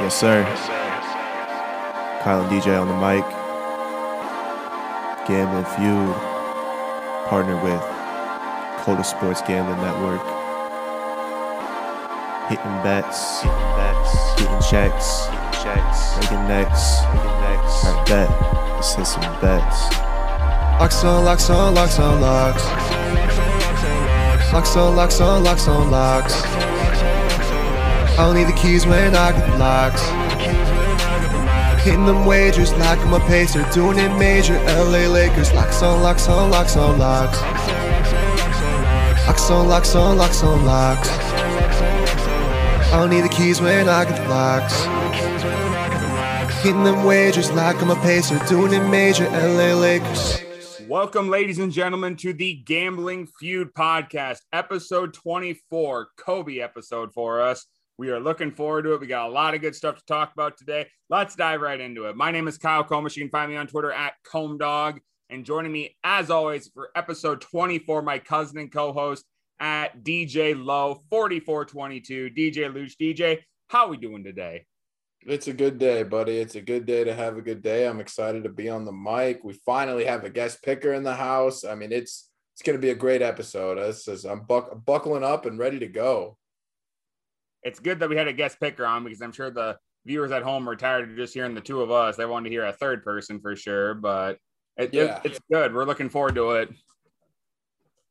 Yes, sir. Kyle and DJ on the mic. Gambling Feud. Partnered with Coda Sports Gambling Network. Hitting bets. Hitting bets. Getting checks. Getting checks. Making necks. Making necks. Alright, bet. Let's hit some bets. Locks on, locks on, locks on, locks. Locks on, locks on, locks on, locks. I don't need the keys when I get the locks. Hitting them wagers like I'm a pacer, doing it major. LA Lakers, locks on, locks on, locks on, locks. Locks on, locks on, locks on, locks. I don't need the keys when I get the locks. Hitting them wagers like I'm a pacer, doing it major. LA Lakers. Welcome, ladies and gentlemen, to the Gambling Feud podcast, episode 24, Kobe episode for us. We are looking forward to it. We got a lot of good stuff to talk about today. Let's dive right into it. My name is Kyle Comish. You can find me on Twitter at Comedog. And joining me, as always, for episode 24, my cousin and co host at DJ Low 4422, DJ Luch. DJ, how are we doing today? It's a good day, buddy. It's a good day to have a good day. I'm excited to be on the mic. We finally have a guest picker in the house. I mean, it's it's going to be a great episode. This is, I'm buck, buckling up and ready to go. It's good that we had a guest picker on because I'm sure the viewers at home are tired of just hearing the two of us. They want to hear a third person for sure, but it, Yeah. it, it's good. We're looking forward to it.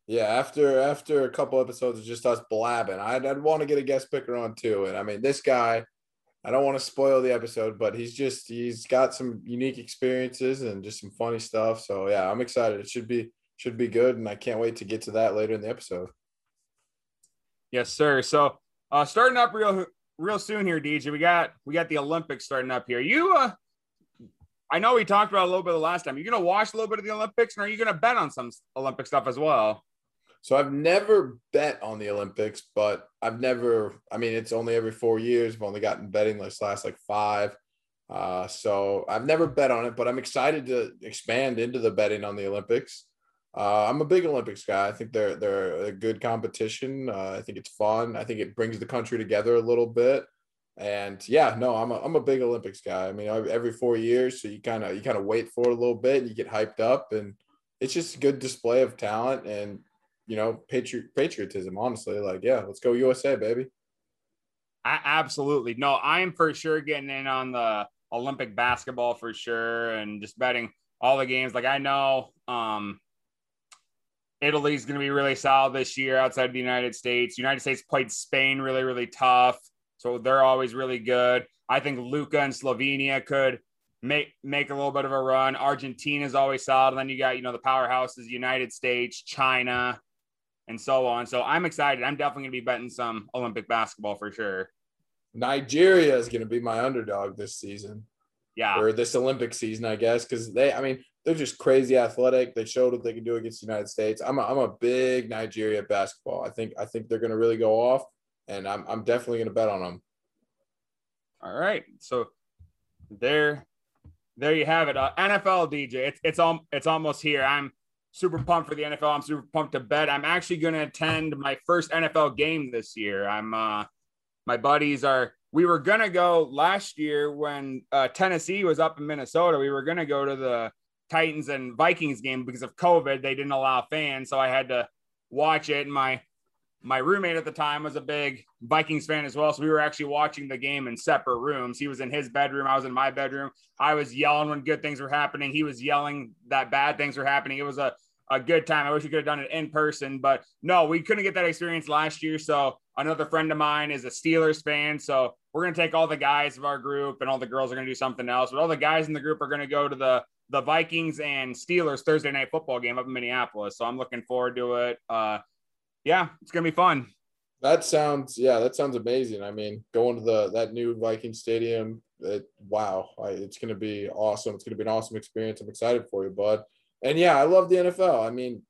Yeah, after after a couple episodes of just us blabbing, I'd, I'd want to get a guest picker on too. And I mean, this guy, I don't want to spoil the episode, but he's just he's got some unique experiences and just some funny stuff. So yeah, I'm excited. It should be should be good, and I can't wait to get to that later in the episode. Yes, sir. So uh starting up real real soon here, DJ. We got we got the Olympics starting up here. You uh I know we talked about a little bit the last time. You're gonna watch a little bit of the Olympics, and are you gonna bet on some Olympic stuff as well? So I've never bet on the Olympics, but I've never. I mean, it's only every four years. I've only gotten betting this last like five. Uh, so I've never bet on it, but I'm excited to expand into the betting on the Olympics. Uh, I'm a big Olympics guy. I think they're they're a good competition. Uh, I think it's fun. I think it brings the country together a little bit. And yeah, no, I'm a, I'm a big Olympics guy. I mean, every four years, so you kind of you kind of wait for it a little bit, and you get hyped up, and it's just a good display of talent and you know patriot patriotism. Honestly, like yeah, let's go USA, baby. A- absolutely. No, I'm for sure getting in on the Olympic basketball for sure and just betting all the games. Like I know um Italy's going to be really solid this year outside of the United States. United States played Spain really really tough. So they're always really good. I think Luka and Slovenia could make make a little bit of a run. Argentina is always solid. And then you got, you know, the powerhouses, United States, China, and so on. So I'm excited. I'm definitely gonna be betting some Olympic basketball for sure. Nigeria is going to be my underdog this season. Yeah. or this Olympic season, I guess, because they, I mean, they're just crazy athletic. They showed what they can do against the United States. I'm a, I'm a big Nigeria basketball. I think I think they're going to really go off, and I'm I'm definitely going to bet on them. All right. So there, there you have it. Uh, NFL DJ. It's it's all it's almost here. I'm super pumped for the NFL. I'm super pumped to bet. I'm actually going to attend my first NFL game this year. I'm uh, my buddies are. We were gonna go last year when uh, Tennessee was up in Minnesota. We were gonna go to the Titans and Vikings game because of COVID. They didn't allow fans, so I had to watch it. And my my roommate at the time was a big Vikings fan as well. So we were actually watching the game in separate rooms. He was in his bedroom. I was in my bedroom. I was yelling when good things were happening. He was yelling that bad things were happening. It was a, a good time. I wish we could have done it in person, but no, we couldn't get that experience last year. So another friend of mine is a Steelers fan. So we're going to take all the guys of our group and all the girls are going to do something else. But all the guys in the group are going to go to the the Vikings and Steelers Thursday night football game up in Minneapolis. So I'm looking forward to it. Uh, yeah, it's gonna be fun. That sounds yeah, that sounds amazing. I mean, going to the that new Viking Stadium, it, wow, I, it's to be awesome. It's to be an awesome experience. I'm excited for you, bud. And yeah, I love the NFL. I mean,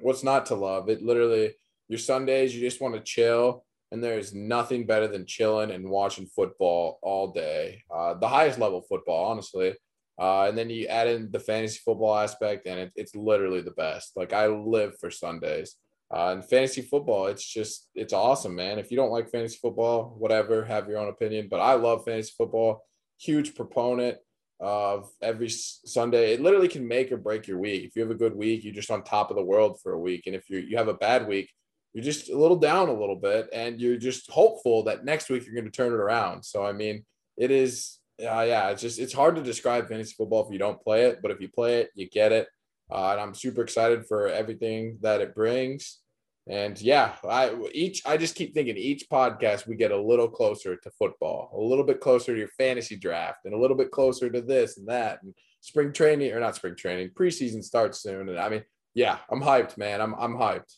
what's not to love? It literally your Sundays, you just want to chill, and there's nothing better than chilling and watching football all day. Uh, the highest level football, honestly. Uh, and then you add in the fantasy football aspect, and it, it's literally the best. Like I live for Sundays. Uh, and fantasy football, it's just it's awesome, man. If you don't like fantasy football, whatever, have your own opinion. But I love fantasy football. Huge proponent of every Sunday. It literally can make or break your week. If you have a good week, you're just on top of the world for a week, and if you you have a bad week, you're just a little down a little bit, and you're just hopeful that next week you're going to turn it around. So I mean, it is uh, yeah, it's just it's hard to describe fantasy football if you don't play it, but if you play it, you get it. Uh, and I'm super excited for everything that it brings. And yeah, I each I just keep thinking each podcast we get a little closer to football, a little bit closer to your fantasy draft, and a little bit closer to this and that. And spring training or not spring training, preseason starts soon. And I mean, yeah, I'm hyped, man. I'm I'm hyped.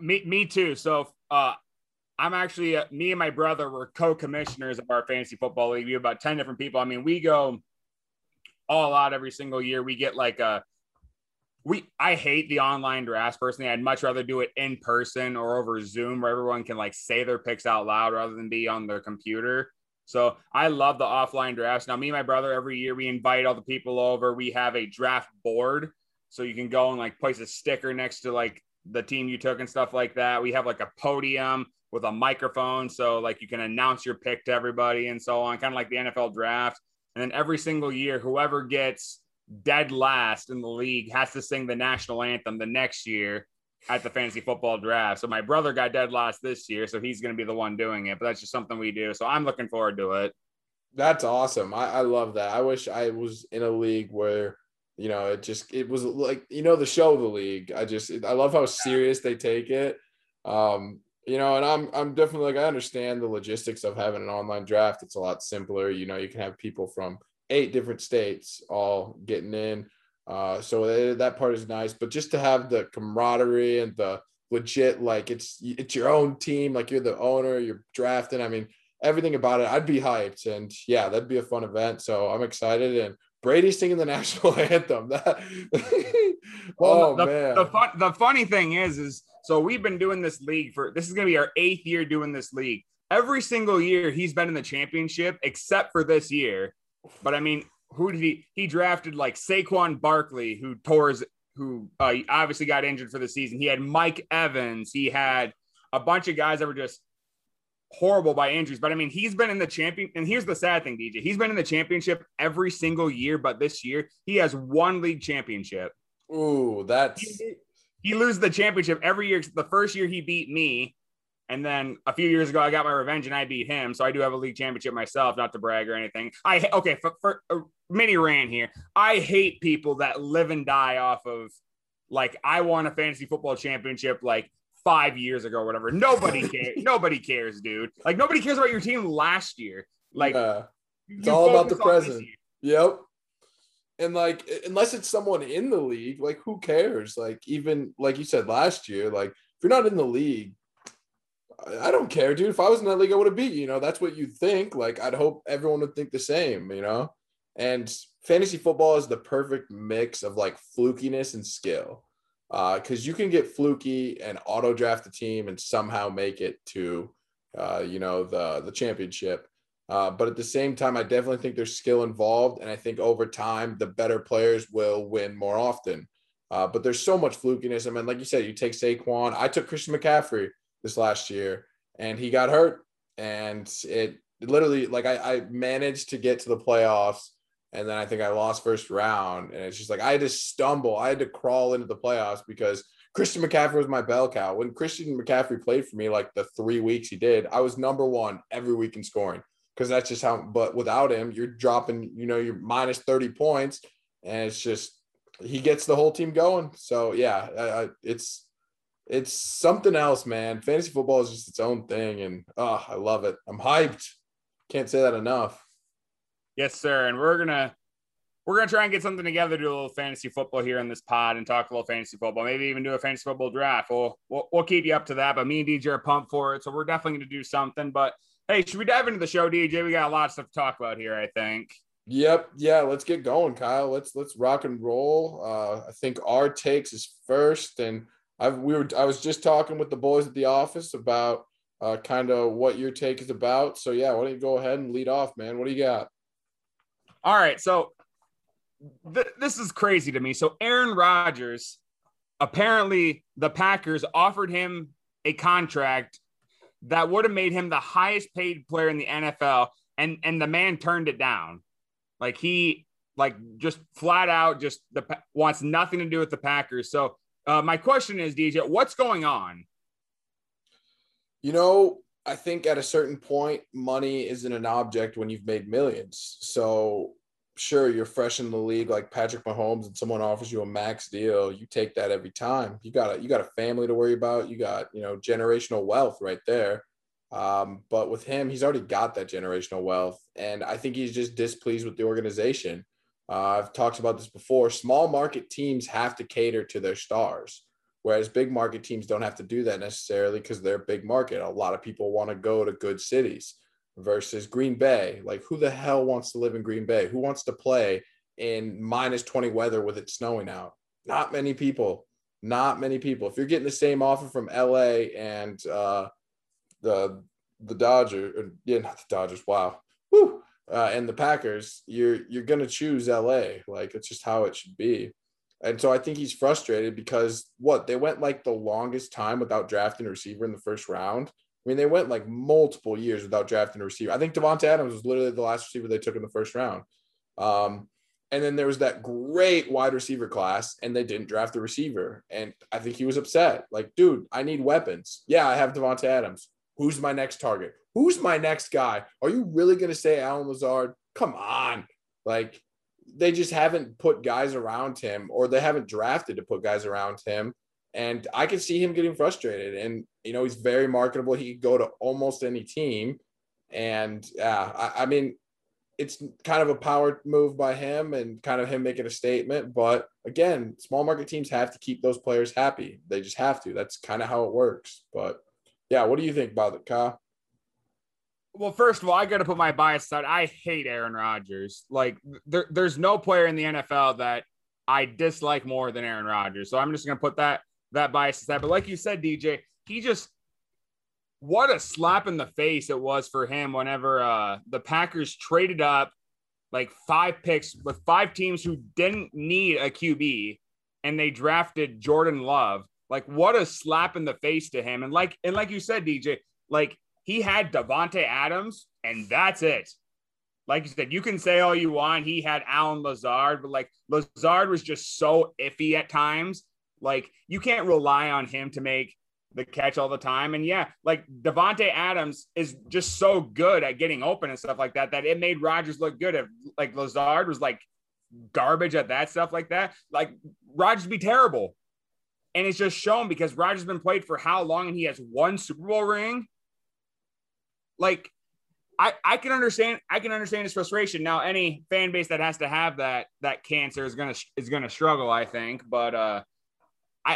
Me me too. So uh I'm actually uh, me and my brother were co-commissioners of our fantasy football league. We have about 10 different people. I mean, we go all out every single year. We get like a we I hate the online drafts personally. I'd much rather do it in person or over Zoom where everyone can like say their picks out loud rather than be on their computer. So I love the offline drafts. Now, me and my brother every year we invite all the people over. We have a draft board, so you can go and like place a sticker next to like the team you took and stuff like that. We have like a podium with a microphone, so like you can announce your pick to everybody and so on, kind of like the NFL draft. And then every single year, whoever gets dead last in the league has to sing the national anthem the next year at the fantasy football draft. So my brother got dead last this year, so he's going to be the one doing it. But that's just something we do. So I'm looking forward to it. That's awesome. I, I love that. I wish I was in a league where you know it just it was like you know the show of the league. I just I love how serious they take it. Um, you know, and I'm I'm definitely like I understand the logistics of having an online draft. It's a lot simpler. You know, you can have people from eight different states all getting in. Uh, so that part is nice, but just to have the camaraderie and the legit, like it's it's your own team, like you're the owner, you're drafting. I mean, everything about it, I'd be hyped, and yeah, that'd be a fun event. So I'm excited, and Brady singing the national anthem. That well, oh the, man, the fun, the funny thing is, is so we've been doing this league for this is gonna be our eighth year doing this league. Every single year he's been in the championship, except for this year. But I mean, who did he? He drafted like Saquon Barkley, who tore his, who uh, obviously got injured for the season. He had Mike Evans. He had a bunch of guys that were just horrible by injuries. But I mean, he's been in the champion. And here's the sad thing, DJ. He's been in the championship every single year, but this year he has one league championship. Ooh, that's he, loses the championship every year. The first year he beat me, and then a few years ago, I got my revenge and I beat him. So I do have a league championship myself, not to brag or anything. I okay for, for uh, a mini rant here. I hate people that live and die off of like I won a fantasy football championship like five years ago or whatever. Nobody cares. nobody cares, dude. Like nobody cares about your team last year. Like yeah. it's all about the present. Yep. And like unless it's someone in the league, like who cares? Like even like you said last year, like if you're not in the league, I don't care, dude. If I was in that league, I would have beat you. You know, that's what you'd think. Like, I'd hope everyone would think the same, you know? And fantasy football is the perfect mix of like flukiness and skill. Uh, because you can get fluky and auto draft a team and somehow make it to uh, you know, the the championship. Uh, but at the same time, I definitely think there's skill involved, and I think over time the better players will win more often. Uh, but there's so much flukiness. I mean, like you said, you take Saquon. I took Christian McCaffrey this last year, and he got hurt, and it literally like I, I managed to get to the playoffs, and then I think I lost first round, and it's just like I had to stumble, I had to crawl into the playoffs because Christian McCaffrey was my bell cow. When Christian McCaffrey played for me, like the three weeks he did, I was number one every week in scoring because that's just how. But without him, you're dropping, you know, you're minus thirty points, and it's just he gets the whole team going. So yeah, I, I, it's it's something else, man. Fantasy football is just its own thing, and oh, I love it. I'm hyped. Can't say that enough. Yes, sir. And we're gonna we're gonna try and get something together, do a little fantasy football here in this pod, and talk a little fantasy football. Maybe even do a fantasy football draft. We'll we'll, we'll keep you up to that. But me and DJ are pumped for it, so we're definitely gonna do something. But hey, should we dive into the show, DJ? We got a lot of stuff to talk about here. I think. Yep. Yeah. Let's get going, Kyle. Let's let's rock and roll. Uh, I think our takes is first, and I've we were I was just talking with the boys at the office about uh, kind of what your take is about. So yeah, why don't you go ahead and lead off, man? What do you got? All right, so th- this is crazy to me. So Aaron Rodgers apparently the Packers offered him a contract that would have made him the highest paid player in the NFL and and the man turned it down. Like he like just flat out just the wants nothing to do with the Packers. So uh, my question is DJ, what's going on? You know, I think at a certain point money isn't an object when you've made millions. So sure you're fresh in the league like Patrick Mahomes and someone offers you a max deal, you take that every time. You got a you got a family to worry about. You got, you know, generational wealth right there. Um, but with him, he's already got that generational wealth. And I think he's just displeased with the organization. Uh, I've talked about this before. Small market teams have to cater to their stars, whereas big market teams don't have to do that necessarily because they're big market. A lot of people want to go to good cities versus Green Bay. Like, who the hell wants to live in Green Bay? Who wants to play in minus 20 weather with it snowing out? Not many people. Not many people. If you're getting the same offer from LA and uh, the the Dodgers, yeah, not the Dodgers. Wow, Woo. Uh, and the Packers, you're you're gonna choose LA. Like it's just how it should be. And so I think he's frustrated because what they went like the longest time without drafting a receiver in the first round. I mean, they went like multiple years without drafting a receiver. I think Davante Adams was literally the last receiver they took in the first round. Um, and then there was that great wide receiver class, and they didn't draft the receiver. And I think he was upset. Like, dude, I need weapons. Yeah, I have Davante Adams. Who's my next target? Who's my next guy? Are you really going to say Allen Lazard? Come on. Like, they just haven't put guys around him, or they haven't drafted to put guys around him and I could see him getting frustrated. And, you know, he's very marketable. He could go to almost any team. And yeah, I, I, mean, it's kind of a power move by him and kind of him making a statement. But again, small market teams have to keep those players happy. They just have to. That's kind of how it works. But yeah, what do you think about it, Kyle? Well, first of all, I got to put my bias aside. I hate Aaron Rodgers. Like, there, there's no player in the NFL that I dislike more than Aaron Rodgers. So I'm just going to put that that bias is that. But like you said, DJ, he just what a slap in the face it was for him whenever uh, the Packers traded up like five picks with five teams who didn't need a QB and they drafted Jordan Love. Like what a slap in the face to him. And like and like you said, DJ, like he had Davante Adams and that's it. Like you said, you can say all you want. He had Allen Lazard, but like Lazard was just so iffy at times like you can't rely on him to make the catch all the time. And yeah, like Davante Adams is just so good at getting open and stuff like that that it made Rodgers look good. If like Lazard was like garbage at that stuff like that, like Rodgers be terrible. And it's just shown because Rodgers been played for how long and he has one Super Bowl ring. Like I, I can understand I can understand his frustration. Now any fan base that has to have that that cancer is gonna is gonna struggle, I think. But uh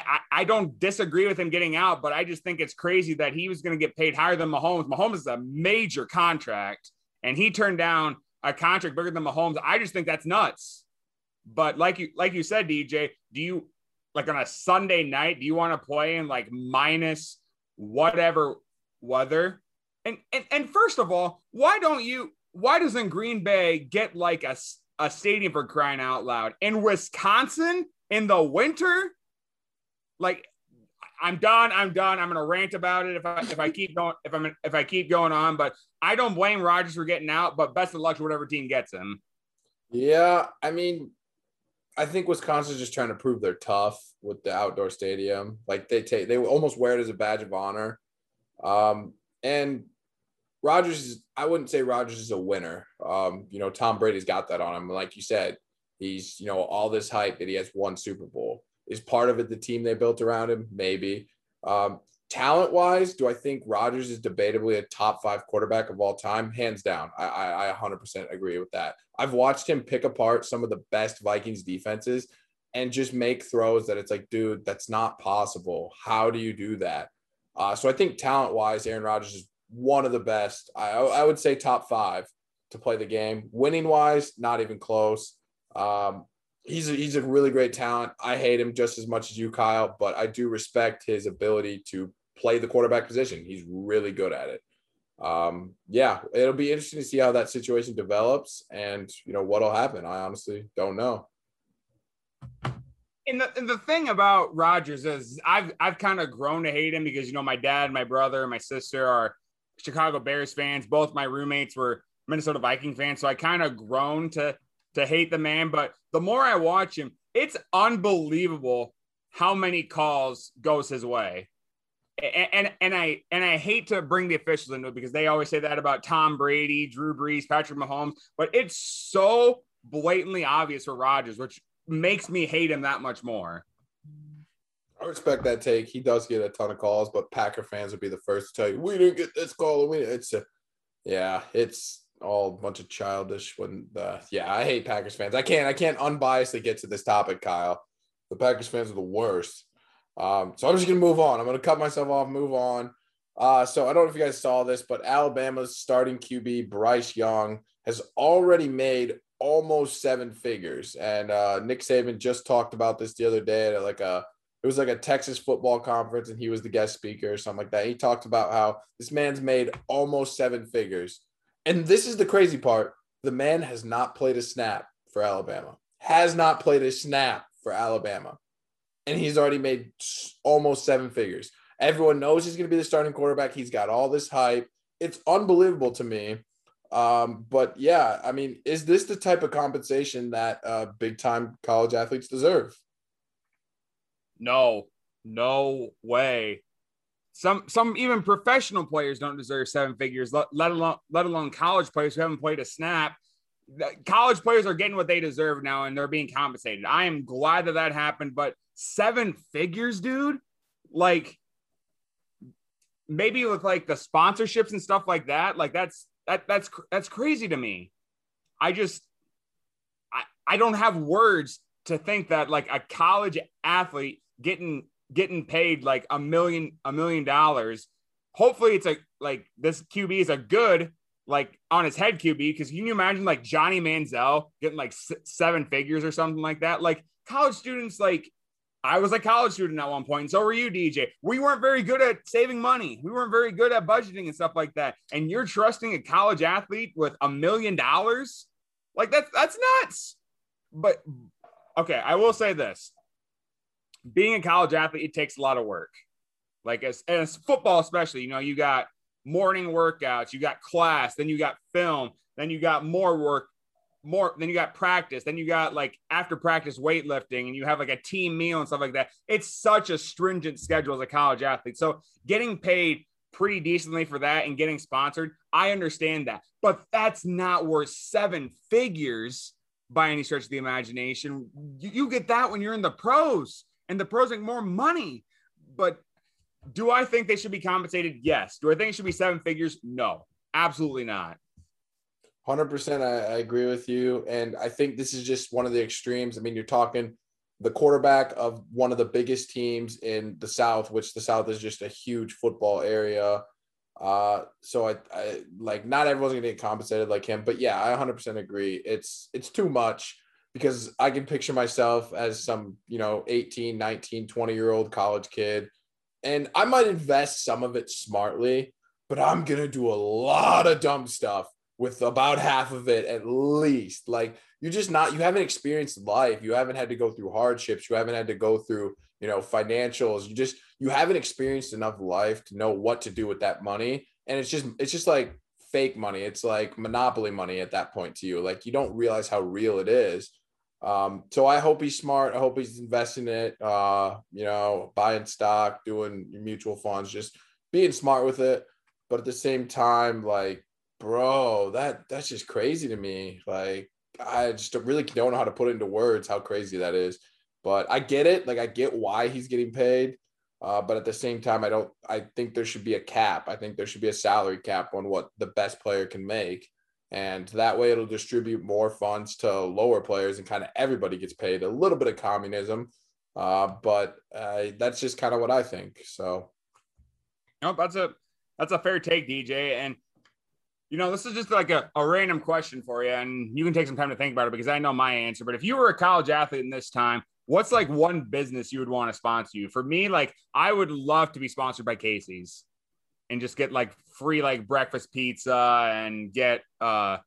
I, I, don't disagree with him getting out, but I just think it's crazy that he was going to get paid higher than Mahomes. Mahomes is a major contract, and he turned down a contract bigger than Mahomes. I just think that's nuts. But like you like you said, DJ, do you like on a Sunday night? Do you want to play in like minus whatever weather? And and and first of all, why don't you? Why doesn't Green Bay get like a a stadium for crying out loud in Wisconsin in the winter? Like I'm done. I'm done. I'm gonna rant about it if I if I keep going if I'm if I keep going on. But I don't blame Rodgers for getting out. But best of luck to whatever team gets him. Yeah, I mean, I think Wisconsin's just trying to prove they're tough with the outdoor stadium. Like they take they almost wear it as a badge of honor. Um, and Rodgers is I wouldn't say Rodgers is a winner. Um, you know, Tom Brady's got that on him. Like you said, he's you know all this hype that he has one Super Bowl. Is part of it the team they built around him? Maybe. Um, talent wise, do I think Rodgers is debatably a top five quarterback of all time? Hands down. I, I, I 100% agree with that. I've watched him pick apart some of the best Vikings defenses and just make throws that it's like, dude, that's not possible. How do you do that? Uh, so I think talent wise, Aaron Rodgers is one of the best. I, I would say top five to play the game. Winning wise, not even close. Um, he's a, he's a really great talent. I hate him just as much as you, Kyle, but I do respect his ability to play the quarterback position. He's really good at it. Um, yeah, it'll be interesting to see how that situation develops and you know what'll happen. I honestly don't know. And the, and the thing about Rodgers is I've I've kind of grown to hate him because you know my dad, my brother, my sister are Chicago Bears fans. Both my roommates were Minnesota Viking fans, so I kind of grown to to hate the man. But the more I watch him, it's unbelievable how many calls goes his way. And, and and I and I hate to bring the officials into it because they always say that about Tom Brady, Drew Brees, Patrick Mahomes, but it's so blatantly obvious for Rodgers, which makes me hate him that much more. I respect that take. He does get a ton of calls, but Packer fans would be the first to tell you we didn't get this call. We it's a yeah, it's all a bunch of childish. When the yeah, I hate Packers fans. I can't I can't unbiasedly get to this topic, Kyle. The Packers fans are the worst. Um, so I'm just gonna move on. I'm gonna cut myself off, move on. Uh, so I don't know if you guys saw this, but Alabama's starting QB Bryce Young has already made almost seven figures. And uh, Nick Saban just talked about this the other day at like a it was like a Texas football conference, and he was the guest speaker or something like that. He talked about how this man's made almost seven figures. And this is the crazy part: the man has not played a snap for Alabama. Has not played a snap for Alabama, and he's already made almost seven figures. Everyone knows he's going to be the starting quarterback. He's got all this hype. It's unbelievable to me. Um, but yeah, I mean, is this the type of compensation that uh, big time college athletes deserve? No, no way. Some some even professional players don't deserve seven figures, let, alone let alone college players who haven't played a snap. College players are getting what they deserve now, and they're being compensated. I am glad that that happened, but seven figures, dude, like maybe with like the sponsorships and stuff like that, like that's that that's that's crazy to me. I just I, I don't have words to think that like a college athlete getting getting paid like a million a million dollars. Hopefully it's a like this QB is a good like on his head QB because can you imagine like Johnny Manziel getting like seven figures or something like that? Like college students like I was a college student at one point, and so were you, DJ. We weren't very good at saving money. We weren't very good at budgeting and stuff like that. And you're trusting a college athlete with a million dollars? Like that's that's nuts. But okay, I will say this. Being a college athlete, it takes a lot of work. Like as, as football, especially, you know, you got morning workouts, you got class, then you got film, then you got more work more then you got practice then you got like after practice weightlifting and you have like a team meal and stuff like that. It's such a stringent schedule as a college athlete. So getting paid pretty decently for that and getting sponsored i understand that. But that's not worth seven figures by any stretch of the imagination. You, you get that when you're in the pros and the pros make more money. But do i think they should be compensated? Yes. Do i think it should be seven figures? No absolutely not. 100% I, I, agree with you. And i think this is just one of the extremes. I mean you're talking the quarterback of one of the biggest teams in the south which the south is just a huge football area. Uh so i, I like not everyone's gonna get compensated like him but yeah i 100% agree. It's it's too much because i can picture myself as some you know 18 19 20 year old college kid and i might invest some of it smartly but i'm gonna do a lot of dumb stuff with about half of it at least. Like you're just not, you haven't experienced life. You haven't had to go through hardships. You haven't had to go through, you know, financials. You just, you haven't experienced enough life to know what to do with that money. And it's just, it's just like fake money. It's like monopoly money at that point to you. Like you don't realize how real it is. Um, so I hope he's smart. I hope he's investing it, uh, you know, buying stock, doing mutual funds, just being smart with it. But at the same time, like bro, that that's just crazy to me. Like I just really don't know how to put it into words how crazy that is. But I get it. Like I get why he's getting paid. Uh, but at the same time, I don't. I think there should be a cap. I think there should be a salary cap on what the best player can make, and that way it'll distribute more funds to lower players, and kind of everybody gets paid. A little bit of communism, uh, but uh, that's just kind of what I think. So, no, that's a that's a fair take, DJ. And you know, this is just like a, a random question for you, and you can take some time to think about it because I know my answer. But if you were a college athlete in this time, what's like one business you would want to sponsor you? For me, like I would love to be sponsored by Casey's and just get like free like breakfast pizza and get uh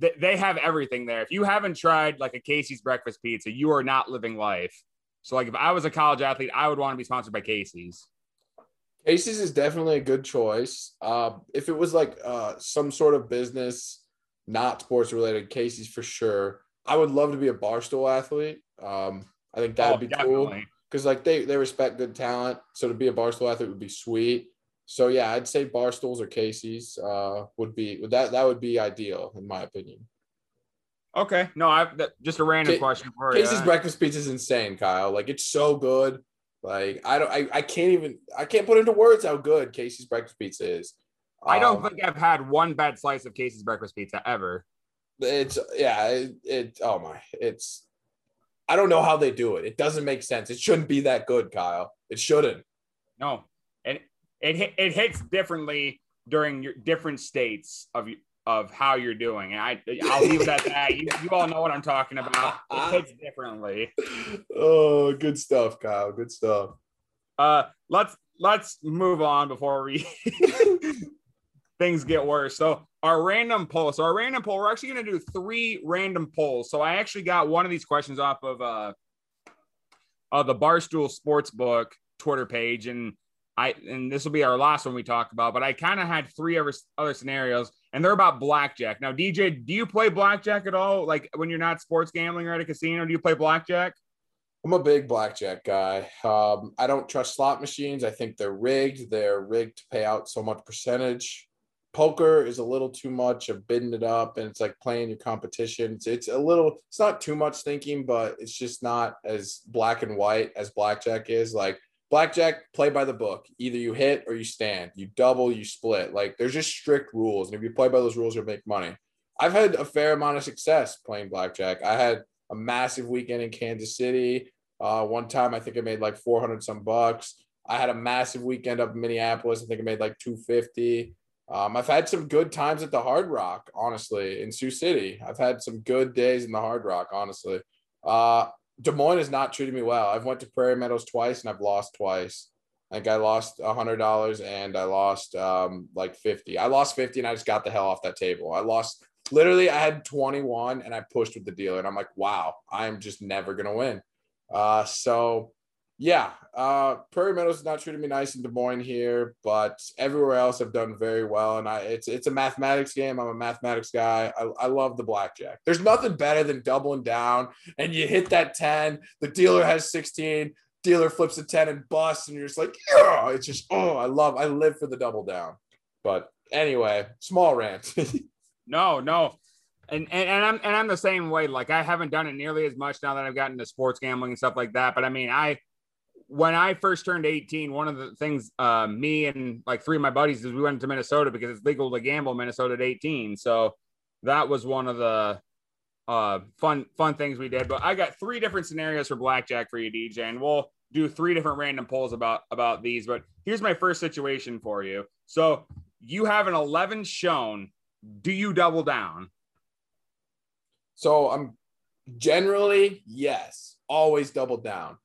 th- they have everything there. If you haven't tried like a Casey's breakfast pizza, you are not living life. So like if I was a college athlete, I would want to be sponsored by Casey's. Casey's is definitely a good choice. Uh, if it was like uh, some sort of business, not sports related, Casey's for sure. I would love to be a barstool athlete. Um, I think that would Oh, be cool because like they they respect good talent. So to be a barstool athlete would be sweet. So yeah, I'd say barstools or Casey's uh, would be would that that would be ideal in my opinion. Okay. No, I that, just a random question for you. Casey's breakfast pizza is insane, Kyle. Like it's so good. Like I don't I, I can't even I can't put into words how good Casey's breakfast pizza is. I don't Um, think I've had one bad slice of Casey's breakfast pizza ever. it's yeah it, it oh my it's i don't know how they do it it doesn't make sense it shouldn't be that good kyle it shouldn't No, it it hits differently during your different states of of how you're doing. And I I'll leave it at that. You, you all know what I'm talking about. It hits differently. oh good stuff kyle good stuff Uh, let's let's move on before we things get worse. So our random poll. So our random poll. We're actually going to do three random polls. So I actually got one of these questions off of uh, uh the Barstool Sportsbook Twitter page, and I and this will be our last one we talk about. But I kind of had three other other scenarios, and they're about blackjack. Now, DJ, do you play blackjack at all? Like when you're not sports gambling or at a casino, do you play blackjack? i'm a big blackjack guy um i don't trust slot machines i think they're rigged they're rigged to pay out so much percentage poker is a little too much of bidding it up and it's like playing your competition it's, it's a little it's not too much thinking but it's just not as black and white as blackjack is like blackjack play by the book. Either you hit or you stand. You double you split. Like there's just strict rules. And if you play by those rules you'll make money. I've had a fair amount of success playing blackjack. I had a massive weekend in kansas city. Uh, one time i think i made like 400 some bucks. I had a massive weekend up in minneapolis. I think i made like 250 um, I've had some good times at the Hard Rock, honestly, in Sioux City. I've had some good days in the Hard Rock, honestly. Uh, Des Moines has not treated me well. I've went to Prairie Meadows twice and I've lost twice. Think I lost a hundred dollars and I lost um, like fifty. I lost fifty and I just got the hell off that table. I lost literally. I had twenty one and I pushed with the dealer and I'm like, wow, I'm just never gonna win. Uh, so yeah, uh, Prairie Meadows has not treating me nice in Des Moines here, but everywhere else I've done very well. And I, it's it's a mathematics game. I'm a mathematics guy. I, I love the blackjack. There's nothing better than doubling down and you hit that 10. The dealer has 16. Dealer flips a 10 and busts, and you're just like, yeah. It's just oh, I love. I live for the double down. But anyway, small rant. No, no. And, and and I'm and I'm the same way. Like I haven't done it nearly as much now that I've gotten to sports gambling and stuff like that. But I mean, I when I first turned 18, one of the things uh, me and like three of my buddies is we went to Minnesota because it's legal to gamble in Minnesota at 18. So that was one of the uh, fun fun things we did. But I got three different scenarios for blackjack for you, DJ, and we'll do three different random polls about about these. But here's my first situation for you. So you have an 11 shown. Do you double down? So I'm generally yes, always double down.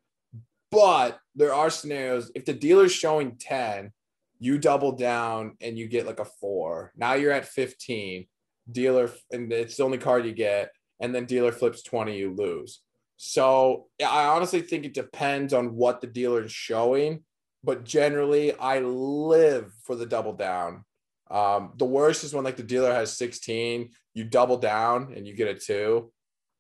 But there are scenarios if the dealer's showing 10, you double down and you get like a four. Now you're at 15. Dealer, and it's the only card you get, and then dealer flips 20, you lose. So I honestly think it depends on what the dealer is showing, but generally I live for the double down. Um, the worst is when like the dealer has 16, you double down and you get a two.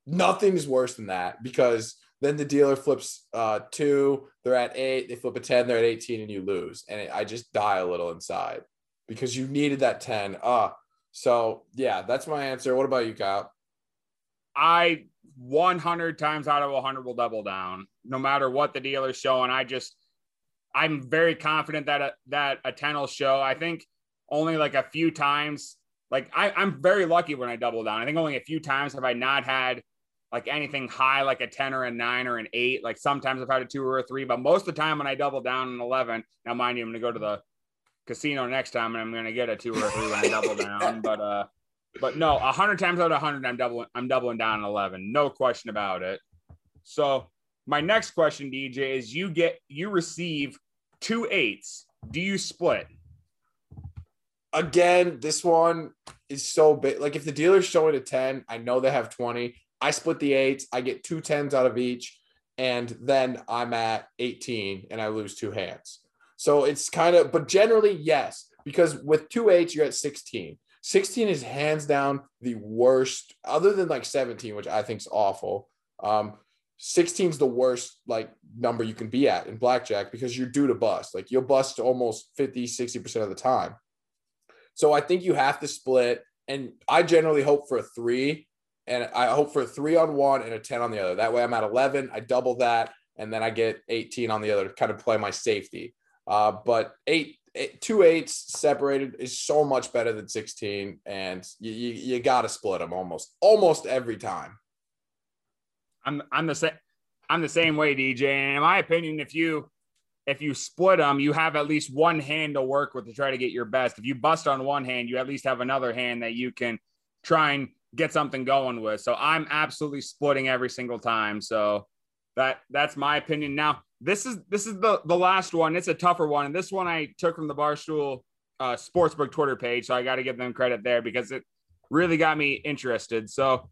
Nothing's worse than that because then the dealer flips uh, two, they're at eight, they flip a 10, they're at 18, and you lose. And it, I just die a little inside because you needed that 10. Uh, so yeah, that's my answer. What about you, Kyle? I 100 times out of 100 will double down, no matter what the dealer's showing. I just, I'm very confident that a, that a 10 will show. I think only like a few times, like I, I'm very lucky when I double down. I think only a few times have I not had like anything high, like a 10 or a nine or an eight. Like sometimes I've had a two or a three, but most of the time when I double down an 11, now mind you, I'm going to go to the casino next time and I'm going to get a two or a three when I double down. But, uh, but no, a hundred times out of hundred, I'm doubling. I'm doubling down an eleven, no question about it. So my next question, DJ, is you get you receive two eights. Do you split? again, this one is so big. Like if the dealer's showing a 10, I know they have 20. I split the eights, I get two tens out of each, and then I'm at 18 and I lose two hands. So it's kind of, but generally, yes, because with two eights, you're at 16. 16 is hands down the worst, other than like 17, which I think is awful. Um, 16 is the worst like number you can be at in blackjack because you're due to bust. Like you'll bust almost 50, 60% of the time. So I think you have to split. And I generally hope for a three. And I hope for a three on one and a 10 on the other. That way I'm at 11. I double that. And then I get 18 on the other to kind of play my safety. Uh, but eight, eight, two eights separated is so much better than 16. And you, you, you got to split them almost, almost every time. I'm I'm the same I'm the same way, DJ. And in my opinion, if you if you split them, you have at least one hand to work with to try to get your best. If you bust on one hand, you at least have another hand that you can try and get something going with. So I'm absolutely splitting every single time. So that that's my opinion. Now this is this is the the last one. It's a tougher one, and this one I took from the Barstool uh, Sportsbook Twitter page. So I got to give them credit there because it really got me interested. So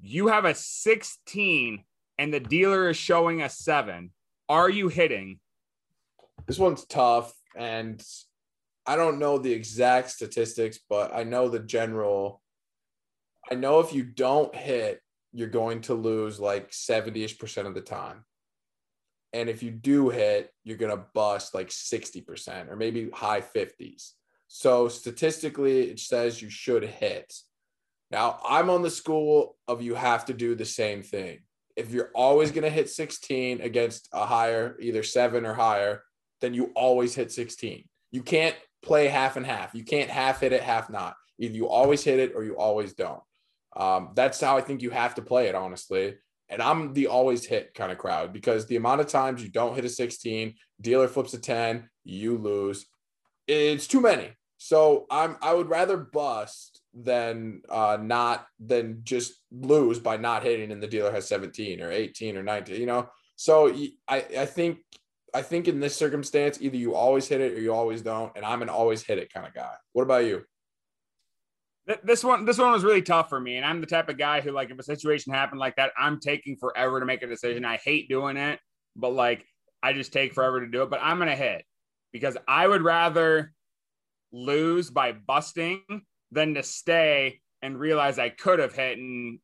you have a 16 and the dealer is showing a seven. Are you hitting? This one's tough. And I don't know the exact statistics, but I know the general. I know if you don't hit, you're going to lose like 70 ish percent of the time. And if you do hit, you're going to bust like 60% or maybe high 50s. So statistically, it says you should hit. Now, I'm on the school of you have to do the same thing. If you're always going to hit 16 against a higher, either seven or higher, then you always hit 16. You can't play half and half. You can't half hit it, half not. Either you always hit it or you always don't. Um, that's how I think you have to play it, honestly. And I'm the always hit kind of crowd because the amount of times you don't hit a 16, dealer flips a 10, you lose. It's too many. So I'm I would rather bust than uh, not than just lose by not hitting and the dealer has 17 or 18 or 19 you know so I, I think i think in this circumstance either you always hit it or you always don't and i'm an always hit it kind of guy what about you this one this one was really tough for me and i'm the type of guy who like if a situation happened like that i'm taking forever to make a decision i hate doing it but like i just take forever to do it but i'm gonna hit because i would rather lose by busting than to stay and realize I could have hit and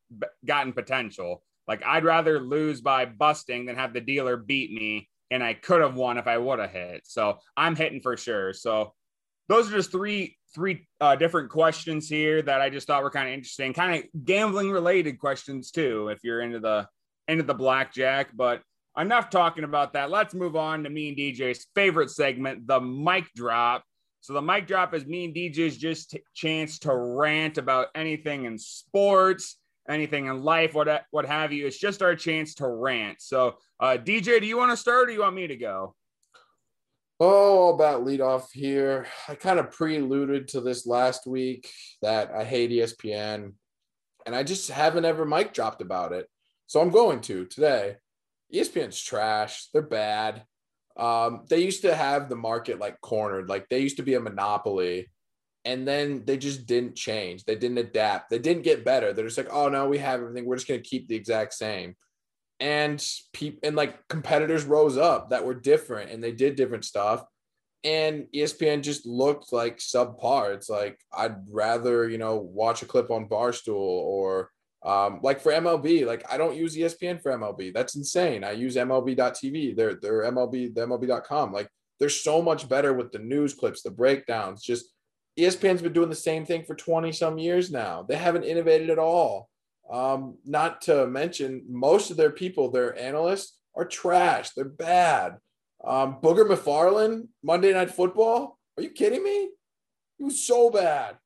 gotten potential. Like I'd rather lose by busting than have the dealer beat me and I could have won if I would have hit. So I'm hitting for sure. So those are just three three uh, different questions here that I just thought were kind of interesting, kind of gambling related questions too. If you're into the into the blackjack, but enough talking about that. Let's move on to me and DJ's favorite segment, the mic drop. So the mic drop is me and DJ's just t- chance to rant about anything in sports, anything in life, what what have you. It's just our chance to rant. So uh, DJ, do you want to start or do you want me to go? Oh, about lead off here. I kind of preluded to this last week that I hate ESPN, and I just haven't ever mic dropped about it. So I'm going to today. ESPN's trash. They're bad. Um, they used to have the market like cornered, like they used to be a monopoly, and then they just didn't change. They didn't adapt. They didn't get better. They're just like, oh no, we have everything. We're just gonna keep the exact same. And people and like competitors rose up that were different, and they did different stuff. And ESPN just looked like subpar. It's like I'd rather you know watch a clip on Barstool or um, like for MLB, like I don't use ESPN for MLB. That's insane. I use MLB.tv. They're they're MLB, the MLB.com. Like they're so much better with the news clips, the breakdowns. Just ESPN's been doing the same thing for 20 some years now. They haven't innovated at all. Um, not to mention most of their people, their analysts are trash. They're bad. Um, Booger McFarland, Monday Night Football. Are you kidding me? He was so bad.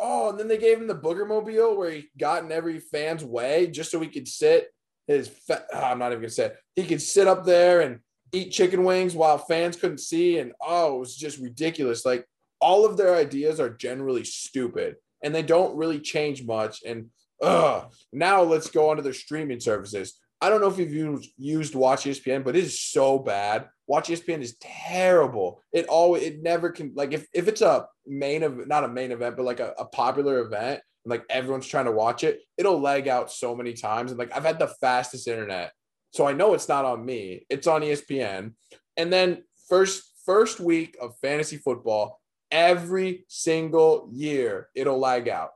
Oh, and then they gave him the booger mobile where he got in every fan's way just so he could sit his. Fa- oh, I'm not even gonna say it. he could sit up there and eat chicken wings while fans couldn't see, and oh, it was just ridiculous. Like all of their ideas are generally stupid, and they don't really change much. And uh, now let's go on to their streaming services. I don't know if you've used, used Watch ESPN, but it is so bad. Watch ESPN is terrible. It always it never can like if if it's a main of not a main event, but like a, a popular event, and like everyone's trying to watch it, it'll lag out so many times. And like I've had the fastest internet. So I know it's not on me. It's on ESPN. And then first first week of fantasy football, every single year it'll lag out.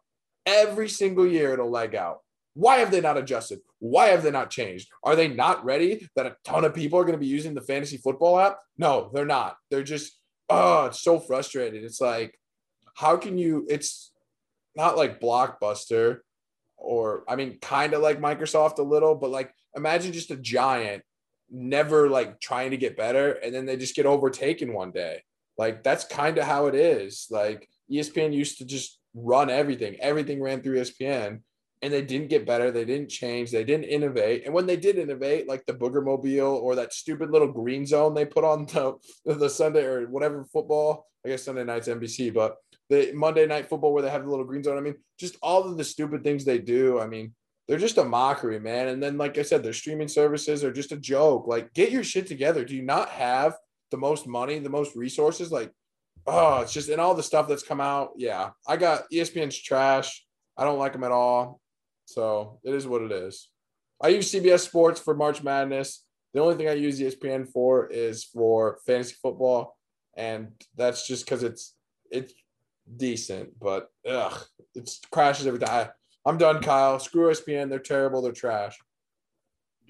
Every single year it'll leg out. Why have they not adjusted? Why have they not changed? Are they not ready that a ton of people are going to be using the fantasy football app? No, they're not. They're just, oh, it's so frustrated. It's like, how can you? It's not like Blockbuster or, I mean, kind of like Microsoft a little, but like, imagine just a giant never like trying to get better and then they just get overtaken one day. Like, that's kind of how it is. Like, ESPN used to just run everything, everything ran through ESPN and they didn't get better. They didn't change. They didn't innovate. And when they did innovate, like the Booger Mobile or that stupid little green zone they put on the, the Sunday or whatever football, I guess Sunday night's NBC, but the Monday night football where they have the little green zone. I mean, just all of the stupid things they do. I mean, they're just a mockery, man. And then, like I said, their streaming services are just a joke. Like, get your shit together. Do you not have the most money, the most resources? Like, oh, it's just and all the stuff that's come out. Yeah, I got ESPN's trash. I don't like them at all. So it is what it is. I use CBS Sports for March Madness. The only thing I use ESPN for is for fantasy football, and that's just because it's it's decent, but ugh, it crashes every time. I'm done, Kyle. Screw ESPN. They're terrible. They're trash.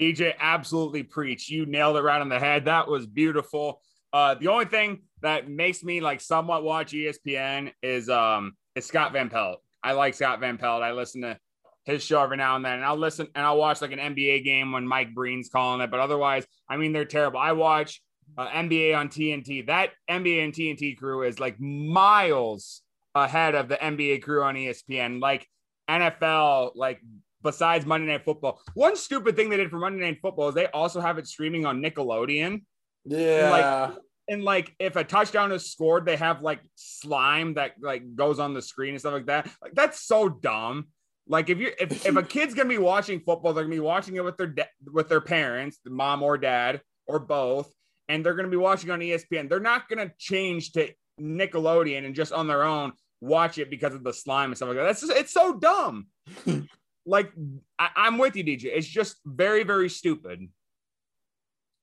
DJ, absolutely preach. You nailed it right on the head. That was beautiful. Uh, the only thing that makes me like somewhat watch ESPN is um is Scott Van Pelt. I like Scott Van Pelt. I listen to his show every now and then. And I'll listen and I'll watch like an NBA game when Mike Breen's calling it. But otherwise, I mean, they're terrible. I watch uh, NBA on TNT. That NBA and TNT crew is like miles ahead of the NBA crew on ESPN. Like NFL, like besides Monday Night Football. One stupid thing they did for Monday Night Football is they also have it streaming on Nickelodeon. Yeah. Like, and like if a touchdown is scored, they have like slime that like goes on the screen and stuff like that. Like that's so dumb. Like if you if, if a kid's gonna be watching football, they're gonna be watching it with their de- with their parents, the mom or dad or both, and they're gonna be watching on ESPN. They're not gonna change to Nickelodeon and just on their own watch it because of the slime and stuff like that. That's just, it's so dumb. like I, I'm with you, DJ. It's just very very stupid.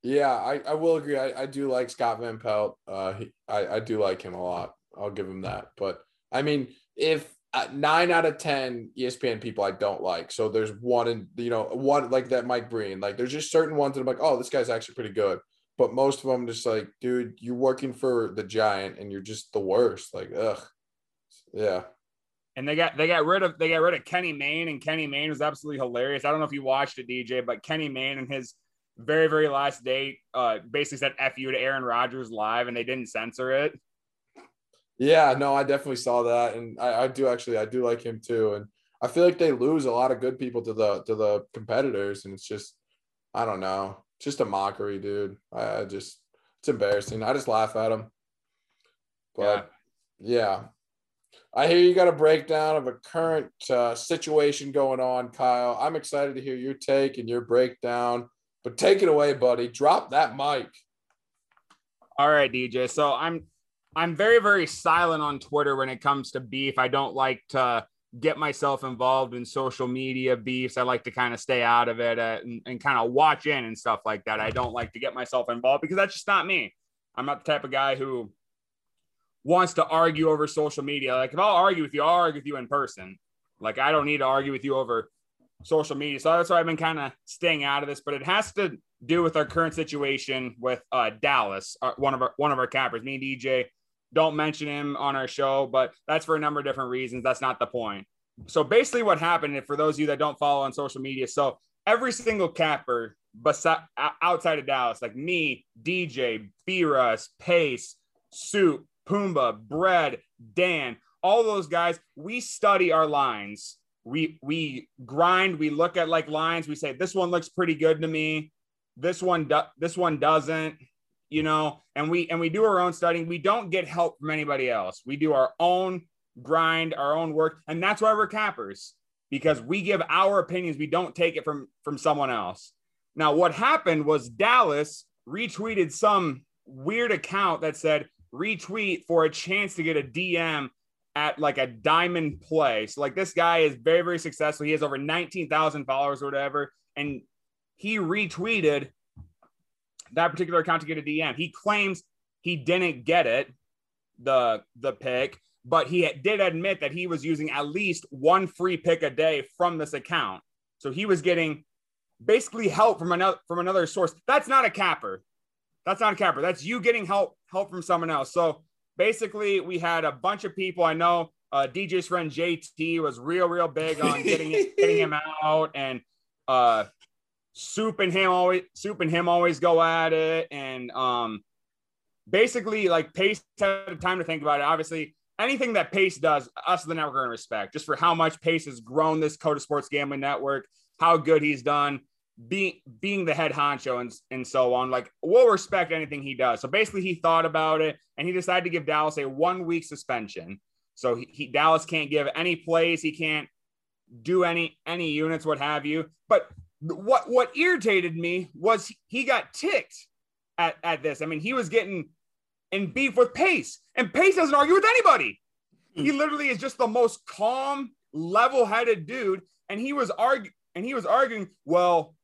Yeah, I, I will agree. I, I do like Scott Van Pelt. Uh, he, I, I do like him a lot. I'll give him that. But I mean, if uh, nine out of ten ESPN people I don't like. So there's one and you know one like that Mike Breen. Like there's just certain ones that I'm like, oh, this guy's actually pretty good. But most of them just like, dude, you're working for the Giant and you're just the worst. Like, ugh, yeah. And they got they got rid of they got rid of Kenny Mayne and Kenny Mayne was absolutely hilarious. I don't know if you watched it, DJ, but Kenny Mayne and his very very last date uh basically said "f you" to Aaron Rodgers live, and they didn't censor it. Yeah, no, I definitely saw that, and I, I do actually, I do like him too, and I feel like they lose a lot of good people to the to the competitors, and it's just, I don't know, just a mockery, dude. I, I just, it's embarrassing. I just laugh at him. But yeah. yeah. I hear you got a breakdown of a current uh, situation going on, Kyle. I'm excited to hear your take and your breakdown. But take it away, buddy. Drop that mic. All right, DJ. So I'm I'm very, very silent on Twitter when it comes to beef. I don't like to get myself involved in social media beefs. I like to kind of stay out of it uh, and, and kind of watch in and stuff like that. I don't like to get myself involved because that's just not me. I'm not the type of guy who wants to argue over social media. Like if I'll argue with you, I'll argue with you in person. Like I don't need to argue with you over social media. So that's why I've been kind of staying out of this, but it has to do with our current situation with uh, Dallas, one of our one of our cappers. Me and DJ don't mention him on our show, but that's for a number of different reasons. That's not the point. So basically, what happened, and for those of you that don't follow on social media, so every single capper beside outside of Dallas, like me, DJ, B Russ, Pace, Soup, Pumbaa, Bread, Dan, all those guys, we study our lines. We we grind. We look at like lines. We say this one looks pretty good to me. This one do, this one doesn't you know, and we and we do our own studying. We don't get help from anybody else. We do our own grind, our own work, and that's why we're cappers because we give our opinions. We don't take it from from someone else. Now, what happened was Dallas retweeted some weird account that said retweet for a chance to get a DM at like a diamond play. So, like, this guy is very, very successful. He has over 19,000 followers or whatever. And he retweeted that particular account to get a DM. He claims he didn't get it, the the pick, but he did admit that he was using at least one free pick a day from this account. So he was getting basically help from another from another source. That's not a capper. That's not a capper. That's you getting help help from someone else. So basically, we had a bunch of people. I know uh, DJ's friend JT was real, real big on getting it, getting him out, and uh, Soup and him always Soup and him always go at it, and um, basically like Pace had time to think about it. Obviously, anything that Pace does, us the network are going to respect just for how much Pace has grown this COTA Sports Gambling Network, how good he's done, being being the head honcho and, and so on. Like we'll respect anything he does. So basically, he thought about it and he decided to give Dallas a one week suspension. So he, he Dallas can't give any plays, he can't do any any units, what have you. But what what irritated me was he got ticked at, at this. I mean, he was getting in beef with Pace, and Pace doesn't argue with anybody. Hmm. He literally is just the most calm, level-headed dude, and he was arguing and he was arguing, well,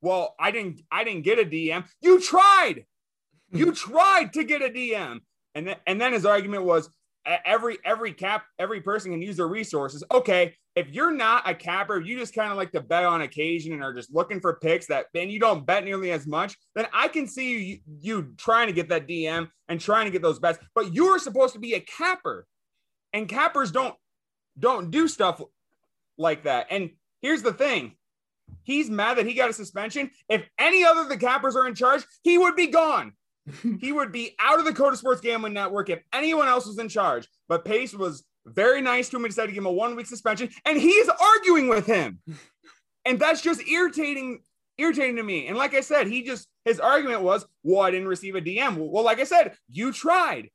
well, I didn't I didn't get a DM. You tried. You hmm. tried to get a DM. And then and then his argument was every every cap every person can use their resources. Okay, if you're not a capper, you just kind of like to bet on occasion and are just looking for picks that then you don't bet nearly as much, then I can see you, you trying to get that DM and trying to get those bets. But you're supposed to be a capper, and cappers don't don't do stuff like that. And here's the thing. He's mad that he got a suspension. If any other of the cappers are in charge, he would be gone. he would be out of the COTA Sports Gambling Network if anyone else was in charge. But Pace was very nice to him and decided to give him a one week suspension, and he's arguing with him. And that's just irritating, irritating to me. And like I said, he just his argument was, "Well, I didn't receive a DM." Well, like I said, you tried,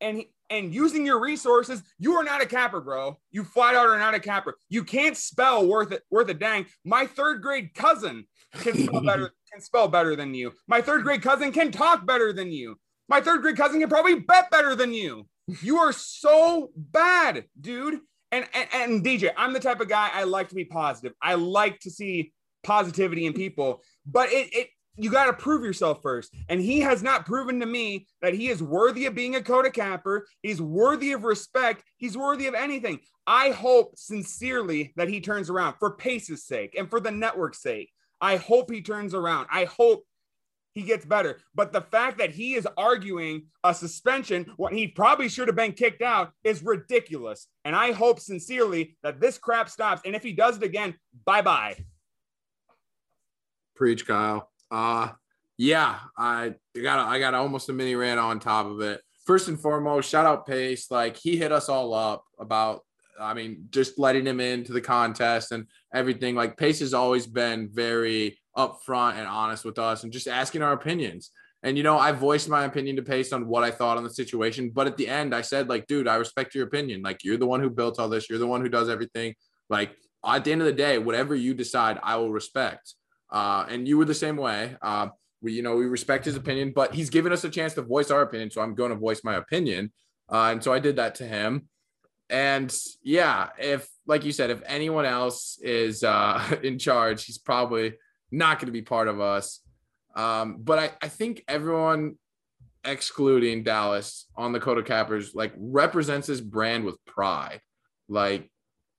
and he, and using your resources, you are not a capper, bro. You flat out are not a capper. You can't spell worth it, worth a dang. My third grade cousin can spell better can spell better than you. My third grade cousin can talk better than you. My third grade cousin can probably bet better than you. You are so bad, dude. And, and, and DJ, I'm the type of guy I like to be positive. I like to see positivity in people, but it, it you got to prove yourself first. And he has not proven to me that he is worthy of being a COTA capper. He's worthy of respect. He's worthy of anything. I hope sincerely that he turns around for Pace's sake and for the network's sake. I hope he turns around. I hope he gets better. But the fact that he is arguing a suspension when he probably should have been kicked out is ridiculous. And I hope sincerely that this crap stops. And if he does it again, bye bye. Preach, Kyle. Uh yeah, I got I got almost a mini rant on top of it. First and foremost, shout out Pace. Like he hit us all up about I mean, just letting him into the contest and everything. Like Pace has always been very upfront and honest with us and just asking our opinions. And you know, I voiced my opinion to Pace on what I thought on the situation, but at the end, I said, like, dude, I respect your opinion. Like, you're the one who built all this. You're the one who does everything. Like, at the end of the day, whatever you decide, I will respect. Uh, and you were the same way. Uh, we, you know, we respect his opinion, but he's given us a chance to voice our opinion. So I'm going to voice my opinion. Uh, and so I did that to him. And yeah, if like you said, if anyone else is uh, in charge, he's probably not going to be part of us. Um, but I, I think everyone excluding Dallas on the COTA Cappers like represents this brand with pride. Like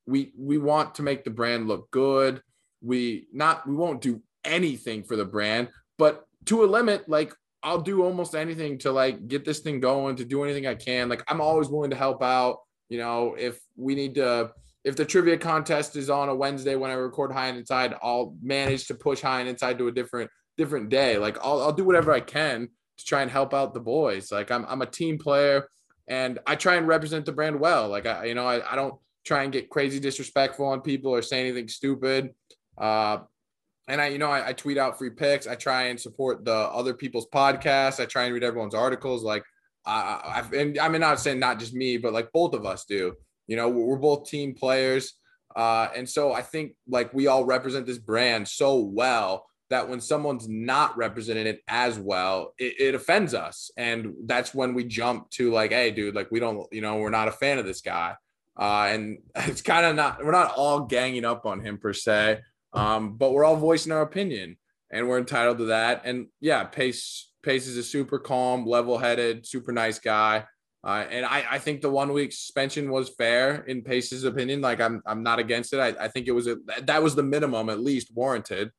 we we want to make the brand look good. We not we won't do anything for the brand, but to a limit, like I'll do almost anything to like get this thing going, to do anything I can. Like I'm always willing to help out. You know, if we need to, if the trivia contest is on a Wednesday when I record High and Inside, I'll manage to push High and Inside to a different different day. Like I'll, I'll do whatever I can to try and help out the boys. Like I'm I'm a team player and I try and represent the brand well. Like I, you know, I, I don't try and get crazy disrespectful on people or say anything stupid. Uh, and I, you know, I, I, tweet out free picks. I try and support the other people's podcasts. I try and read everyone's articles. Like I, I and I mean, not saying not just me, but like both of us do. You know, we're both team players, uh, and so I think like we all represent this brand so well that when someone's not representing it as well, it, it, offends us. And that's when we jump to like, hey, dude, like we don't, you know, we're not a fan of this guy. Uh, and it's kind of not, we're not all ganging up on him per se, um, but we're all voicing our opinion and we're entitled to that. And yeah, Pace, Pace is a super calm, level headed, super nice guy. Uh, and I, I think the one week suspension was fair in Pace's opinion. Like I'm, I'm not against it. I, I think it was a, that was the minimum at least warranted.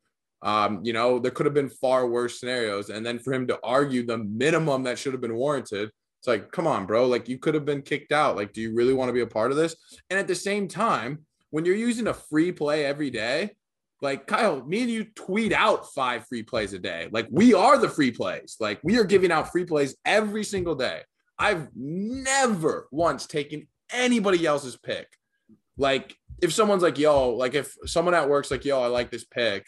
Um, you know, there could have been far worse scenarios. And then for him to argue the minimum that should have been warranted, it's like, come on, bro. Like you could have been kicked out. Like, do you really want to be a part of this? And at the same time, when you're using a free play every day, like Kyle, me and you tweet out five free plays a day. Like we are the free plays. Like we are giving out free plays every single day. I've never once taken anybody else's pick. Like if someone's like, yo, like if someone at work's like, yo, I like this pick,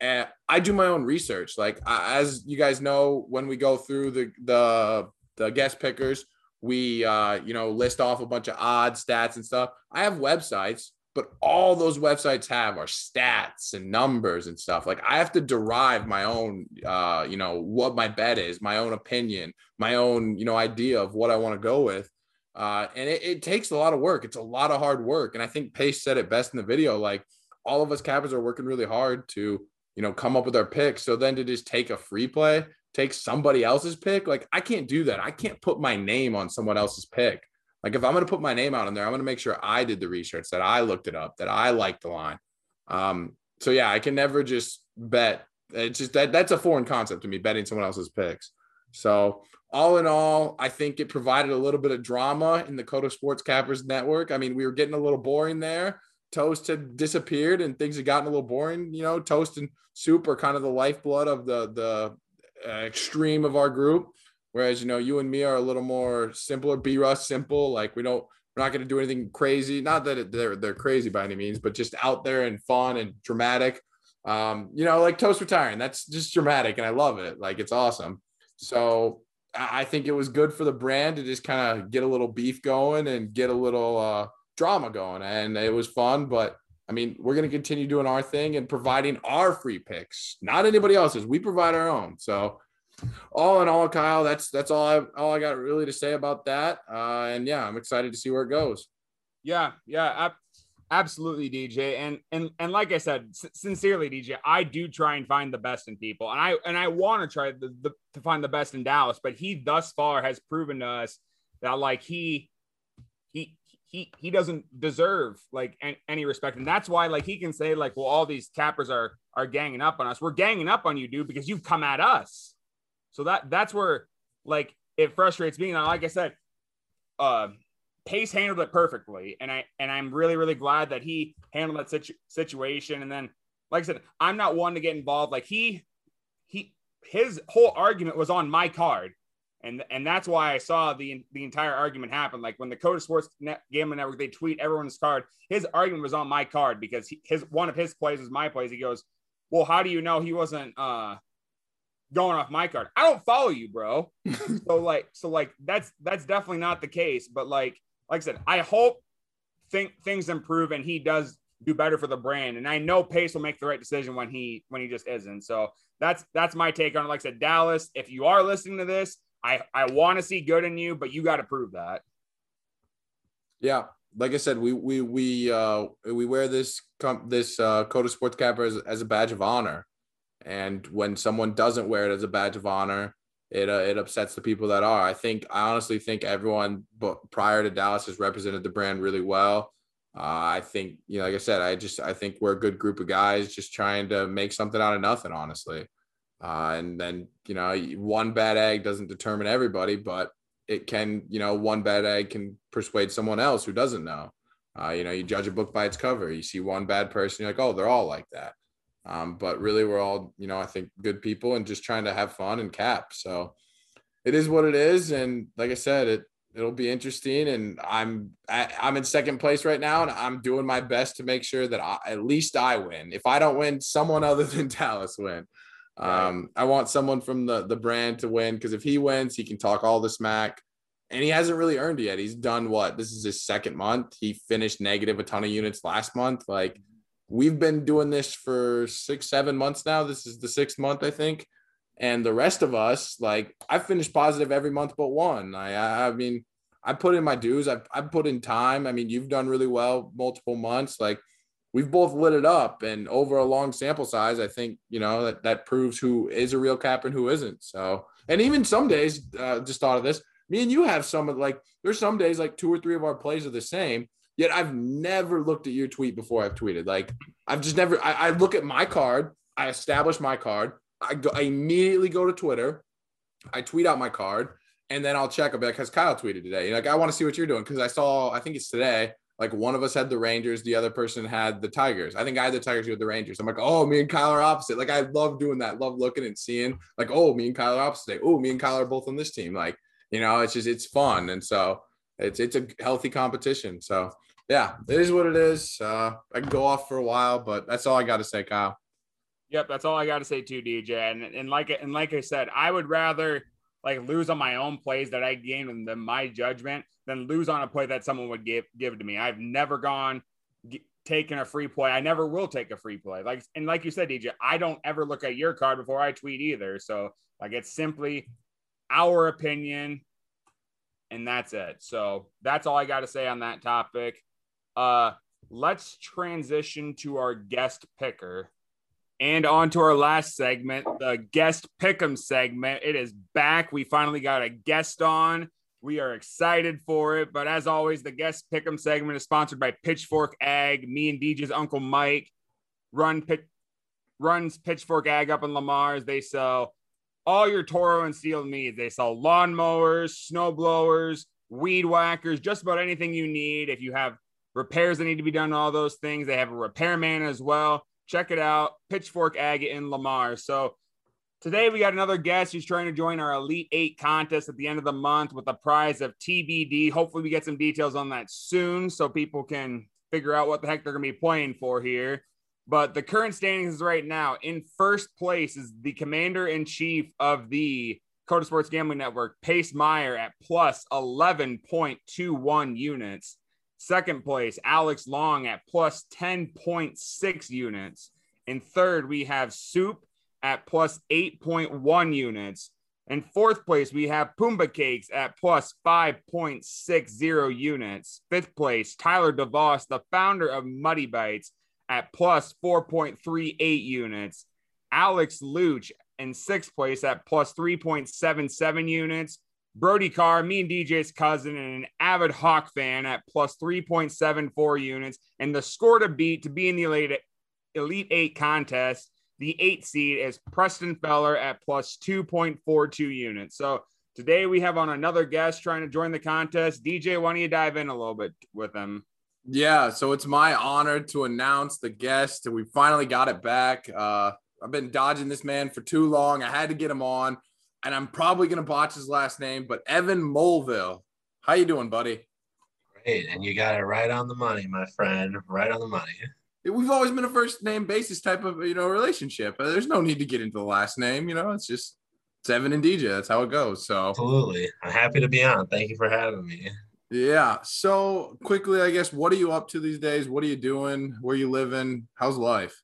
and I do my own research. Like as you guys know, when we go through the the the guest pickers, we uh, you know list off a bunch of odds, stats, and stuff. I have websites, but all those websites have are stats and numbers and stuff. Like I have to derive my own, uh, you know, what my bet is, my own opinion, my own, you know, idea of what I want to go with. Uh, and it, it takes a lot of work. It's a lot of hard work. And I think Pace said it best in the video. Like all of us cappers are working really hard to you know, come up with our picks. So then to just take a free play, take somebody else's pick, like I can't do that. I can't put my name on someone else's pick. Like if I'm going to put my name out on there, I'm going to make sure I did the research, that I looked it up, that I liked the line. Um, so yeah, I can never just bet. It's just that that's a foreign concept to me, betting someone else's picks. So all in all, I think it provided a little bit of drama in the COTA Sports Cappers network. I mean, we were getting a little boring there. Toast had disappeared and things had gotten a little boring. You know, Toast and Soup are kind of the lifeblood of the the uh, extreme of our group, whereas you know you and me are a little more simpler. B Russ simple, like we don't we're not going to do anything crazy. Not that it, they're they're crazy by any means, but just out there and fun and dramatic. Um, you know, like Toast retiring, that's just dramatic, and I love it. Like it's awesome. So I think it was good for the brand to just kind of get a little beef going and get a little uh, drama going, and it was fun. But I mean, we're going to continue doing our thing and providing our free picks, not anybody else's. We provide our own. So, all in all, Kyle, that's that's all I all I got really to say about that. Uh, and yeah, I'm excited to see where it goes. Yeah, yeah, absolutely, DJ. And and and like I said, sincerely, DJ, I do try and find the best in people, and I and I want to try the, the, to find the best in Dallas. But he thus far has proven to us that like he he he he doesn't deserve like any respect, and that's why like he can say like, well, all these cappers are are ganging up on us. We're ganging up on you, dude, because you've come at us. So that that's where like it frustrates me. And like I said, uh, Pace handled it perfectly, and I and I'm really really glad that he handled that situ- situation. And then, like I said, I'm not one to get involved. Like he he his whole argument was on my card and and that's why I saw the the entire argument happen. Like when the COTA Sports Net, Gambling Network they tweet everyone's card, his argument was on my card because he, his one of his plays was my plays. He goes, "Well, how do you know he wasn't uh going off my card? I don't follow you, bro." so like so like that's that's definitely not the case. But like like I said, I hope think things improve and he does do better for the brand. And I know Pace will make the right decision when he when he just isn't. So that's that's my take on it. Like I said, Dallas, if you are listening to this I I want to see good in you, but you got to prove that. Yeah, like I said, we we we uh we wear this this uh COTA Sports cap as, as a badge of honor, and when someone doesn't wear it as a badge of honor, it uh, it upsets the people that are. I think I honestly think everyone but prior to Dallas has represented the brand really well. Uh, I think you know, like I said, I just I think we're a good group of guys just trying to make something out of nothing, honestly. Uh, and then, you know, one bad egg doesn't determine everybody, but it can, you know, one bad egg can persuade someone else who doesn't know. Uh, you know, you judge a book by its cover. You see one bad person, you're like, oh, they're all like that. Um, but really, we're all, you know, I think good people and just trying to have fun and cap. So it is what it is. And like I said, it it'll be interesting. And I'm I'm in second place right now, and I'm doing my best to make sure that I, at least I win. If I don't win, someone other than Dallas win. Um, I want someone from the the brand to win because if he wins, he can talk all the smack. And he hasn't really earned it yet. He's done what? This is his second month. He finished negative a ton of units last month. Like we've been doing this for six, seven months now. This is the sixth month, I think. And the rest of us, like I finished positive every month but one. I, I mean, I put in my dues. I've, I've put in time. I mean, you've done really well multiple months. Like we've both lit it up and over a long sample size, I think, you know, that, that proves who is a real cap and who isn't. So, and even some days, uh, just thought of this, me and you have some of like, there's some days like two or three of our plays are the same Yet I've never looked at your tweet before I've tweeted. Like I've just never. I, I look at my card. I establish my card. I go. I immediately go to Twitter. I tweet out my card, and then I'll check a bit because Kyle tweeted today. Like I want to see what you're doing because I saw. I think it's today. Like one of us had the Rangers, the other person had the Tigers. I think I had the Tigers, you had the Rangers. I'm like, oh, me and Kyle are opposite. Like I love doing that. Love looking and seeing. Like, oh, me and Kyle are opposite. Oh, me and Kyle are both on this team. Like, you know, it's just it's fun, and so it's it's a healthy competition. So yeah, it is what it is. Uh, I can go off for a while, but that's all I got to say, Kyle. Yep, that's all I got to say too, DJ. And and like and like I said, I would rather like lose on my own plays that I gained in my judgment than lose on a play that someone would give give to me. I've never gone g- taken a free play. I never will take a free play. Like and like you said, DJ, I don't ever look at your card before I tweet either. So like it's simply our opinion, and that's it. So that's all I got to say on that topic. Uh, let's transition to our guest picker and on to our last segment, the guest pick'em segment. It is back. We finally got a guest on. We are excited for it. But as always, the guest pick'em segment is sponsored by Pitchfork Ag. Me and DJ's uncle Mike run runs Pitchfork Ag up in Lamar's. They sell all your Toro and Stihl needs. They sell lawnmowers, snow blowers, weed whackers, just about anything you need. If you have repairs that need to be done, all those things. They have a repairman as well. Check it out. Pitchfork Agate in Lamar. So today we got another guest who's trying to join our Elite Eight contest at the end of the month with a prize of TBD. Hopefully, we get some details on that soon so people can figure out what the heck they're going to be playing for here. But the current standings is right now in first place is the commander in chief of the Coda Sports Gambling Network, Pace Meyer, at plus 11.21 units. Second place, Alex Long at plus 10.6 units. In third, we have Soup at plus 8.1 units. In fourth place, we have Pumbaa Cakes at plus 5.60 units. Fifth place, Tyler DeVos, the founder of Muddy Bites, at plus 4.38 units. Alex Luch in sixth place at plus 3.77 units. Brody Carr, me and DJ's cousin, and an avid Hawk fan at plus 3.74 units. And the score to beat to be in the Elite, Elite Eight contest, the eight seed is Preston Feller at plus 2.42 units. So today we have on another guest trying to join the contest. DJ, why don't you dive in a little bit with them? Yeah, so it's my honor to announce the guest. We finally got it back. Uh, I've been dodging this man for too long. I had to get him on and I'm probably gonna botch his last name, but Evan Mulville. How you doing, buddy? Great, and you got it right on the money, my friend. Right on the money. We've always been a first name basis type of you know relationship. Uh, there's no need to get into the last name. You know, it's just it's Evan and DJ. That's how it goes. So absolutely, I'm happy to be on. Thank you for having me. Yeah. So quickly, I guess, what are you up to these days? What are you doing? Where you living? How's life?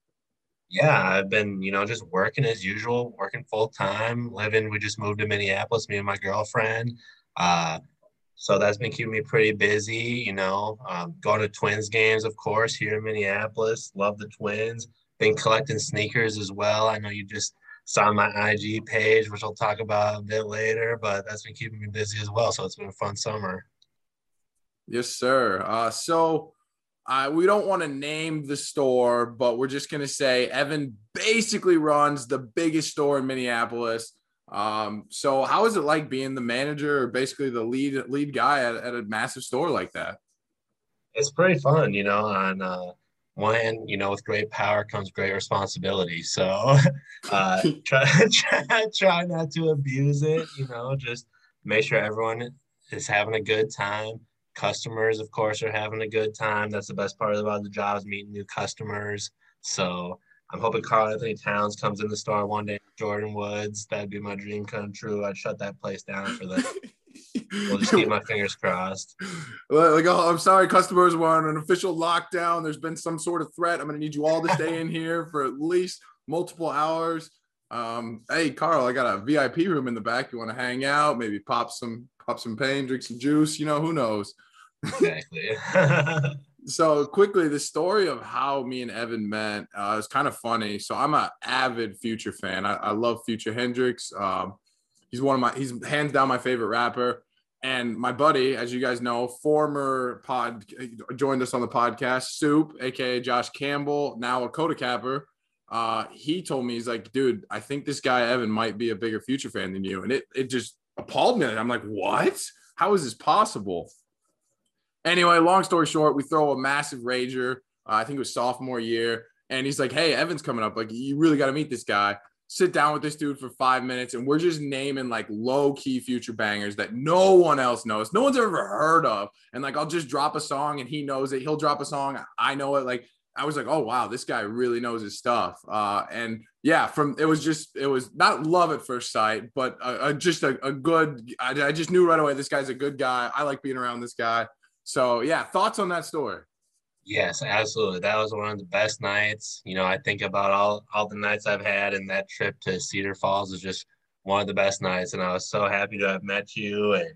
Yeah, I've been, you know, just working as usual, working full time, living. We just moved to Minneapolis, me and my girlfriend. Uh, so that's been keeping me pretty busy, you know, um, going to Twins games, of course, here in Minneapolis. Love the Twins. Been collecting sneakers as well. I know you just saw my IG page, which I'll talk about a bit later, but that's been keeping me busy as well. So it's been a fun summer. Yes, sir. Uh, so, uh, we don't want to name the store, but we're just going to say Evan basically runs the biggest store in Minneapolis. Um, so how is it like being the manager or basically the lead lead guy at, at a massive store like that? It's pretty fun, you know. On uh, one hand, you know, with great power comes great responsibility. So uh, try, try try not to abuse it. You know, just make sure everyone is having a good time customers of course are having a good time that's the best part about the job is meeting new customers so i'm hoping Karl-Anthony Towns comes in the store one day Jordyn Woods that'd be my dream come true i'd shut that place down for the We'll just keep my fingers crossed. like, oh, I'm sorry, customers were on an official lockdown. There's been some sort of threat. I'm going to need you all to stay in here for at least multiple hours. Um, hey, Karl, I got a VIP room in the back. You want to hang out? Maybe pop some pop some pain, drink some juice. You know, who knows? Exactly. so quickly, the story of how me and Evan met uh, is kind of funny. So I'm an avid Future fan. I, I love Future Hendrix. Um, he's one of my he's hands down my favorite rapper. And my buddy, as you guys know, former pod joined us on the podcast, Soup, aka Josh Campbell, now a Coda Capper. Uh, he told me he's like, dude, I think this guy Evan might be a bigger future fan than you. And it it just appalled me. I'm like, what? How is this possible? Anyway, long story short, we throw a massive rager. Uh, I think it was sophomore year. And he's like, hey, Evan's coming up. Like, you really got to meet this guy sit down with this dude for five minutes and we're just naming like low key future bangers that no one else knows, no one's ever heard of. And like, I'll just drop a song and he knows it. He'll drop a song. I know it. Like, I was like, oh wow, this guy really knows his stuff. Uh, and yeah, from it was just it was not love at first sight, but just a, a good. I, I, just knew right away this guy's a good guy. I like being around this guy. So yeah, thoughts on that story? Yes, absolutely. That was one of the best nights. You know, I think about all all the nights I've had, and that trip to Cedar Falls is just one of the best nights. And I was so happy to have met you. And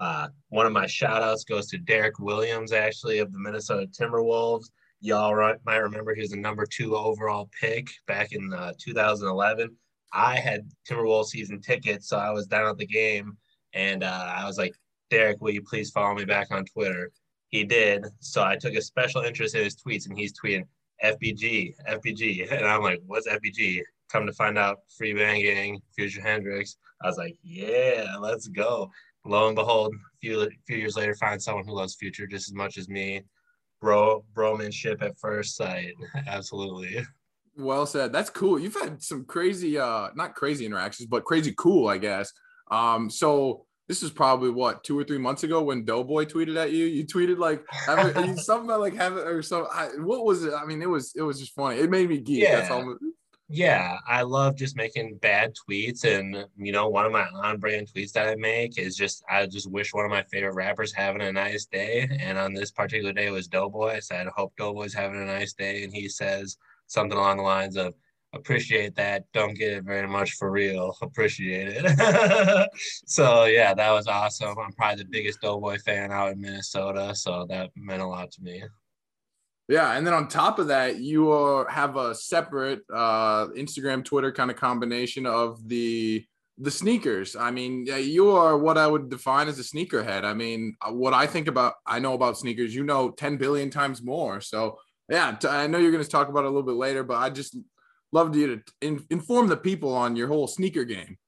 uh, one of my shout outs goes to Derrick Williams, actually, of the Minnesota Timberwolves. Y'all might remember he was the number two overall pick back in uh, 2011. I had Timberwolves season tickets, so I was down at the game, and uh, I was like, Derrick, will you please follow me back on Twitter? he did. So I took a special interest in his tweets, and he's tweeting FBG, FBG, and I'm like, what's FBG? Come to find out, Free Bang Gang, Future Hendrix. I was like, yeah, let's go. Lo and behold, a few few years later, find someone who loves Future just as much as me. Bro, bromanship at first sight, absolutely. Well said. That's cool. You've had some crazy, uh, not crazy interactions, but crazy cool, I guess. Um, so this is probably what two or three months ago when Doe Boy tweeted at you. You tweeted like something about like having or so. I, what was it? I mean, it was it was just funny. It made me geek. Yeah. That's all. Yeah, I love just making bad tweets, and you know, one of my on-brand tweets that I make is just I just wish one of my favorite rappers having a nice day. And on this particular day, it was Doe Boy. I said, "Hope Doe Boy's having a nice day," and he says something along the lines of, appreciate that. Don't get it very much for real. Appreciate it. so yeah, that was awesome. I'm probably the biggest Doe Boy fan out in Minnesota, so that meant a lot to me. Yeah, and then on top of that, you are, have a separate uh, Instagram, Twitter kind of combination of the the sneakers. I mean, you are what I would define as a sneakerhead. I mean, uh, what I think about, I know about sneakers, you know, 10 billion times more. So, yeah, I know you're going to talk about it a little bit later, but I just love you to in, inform the people on your whole sneaker game.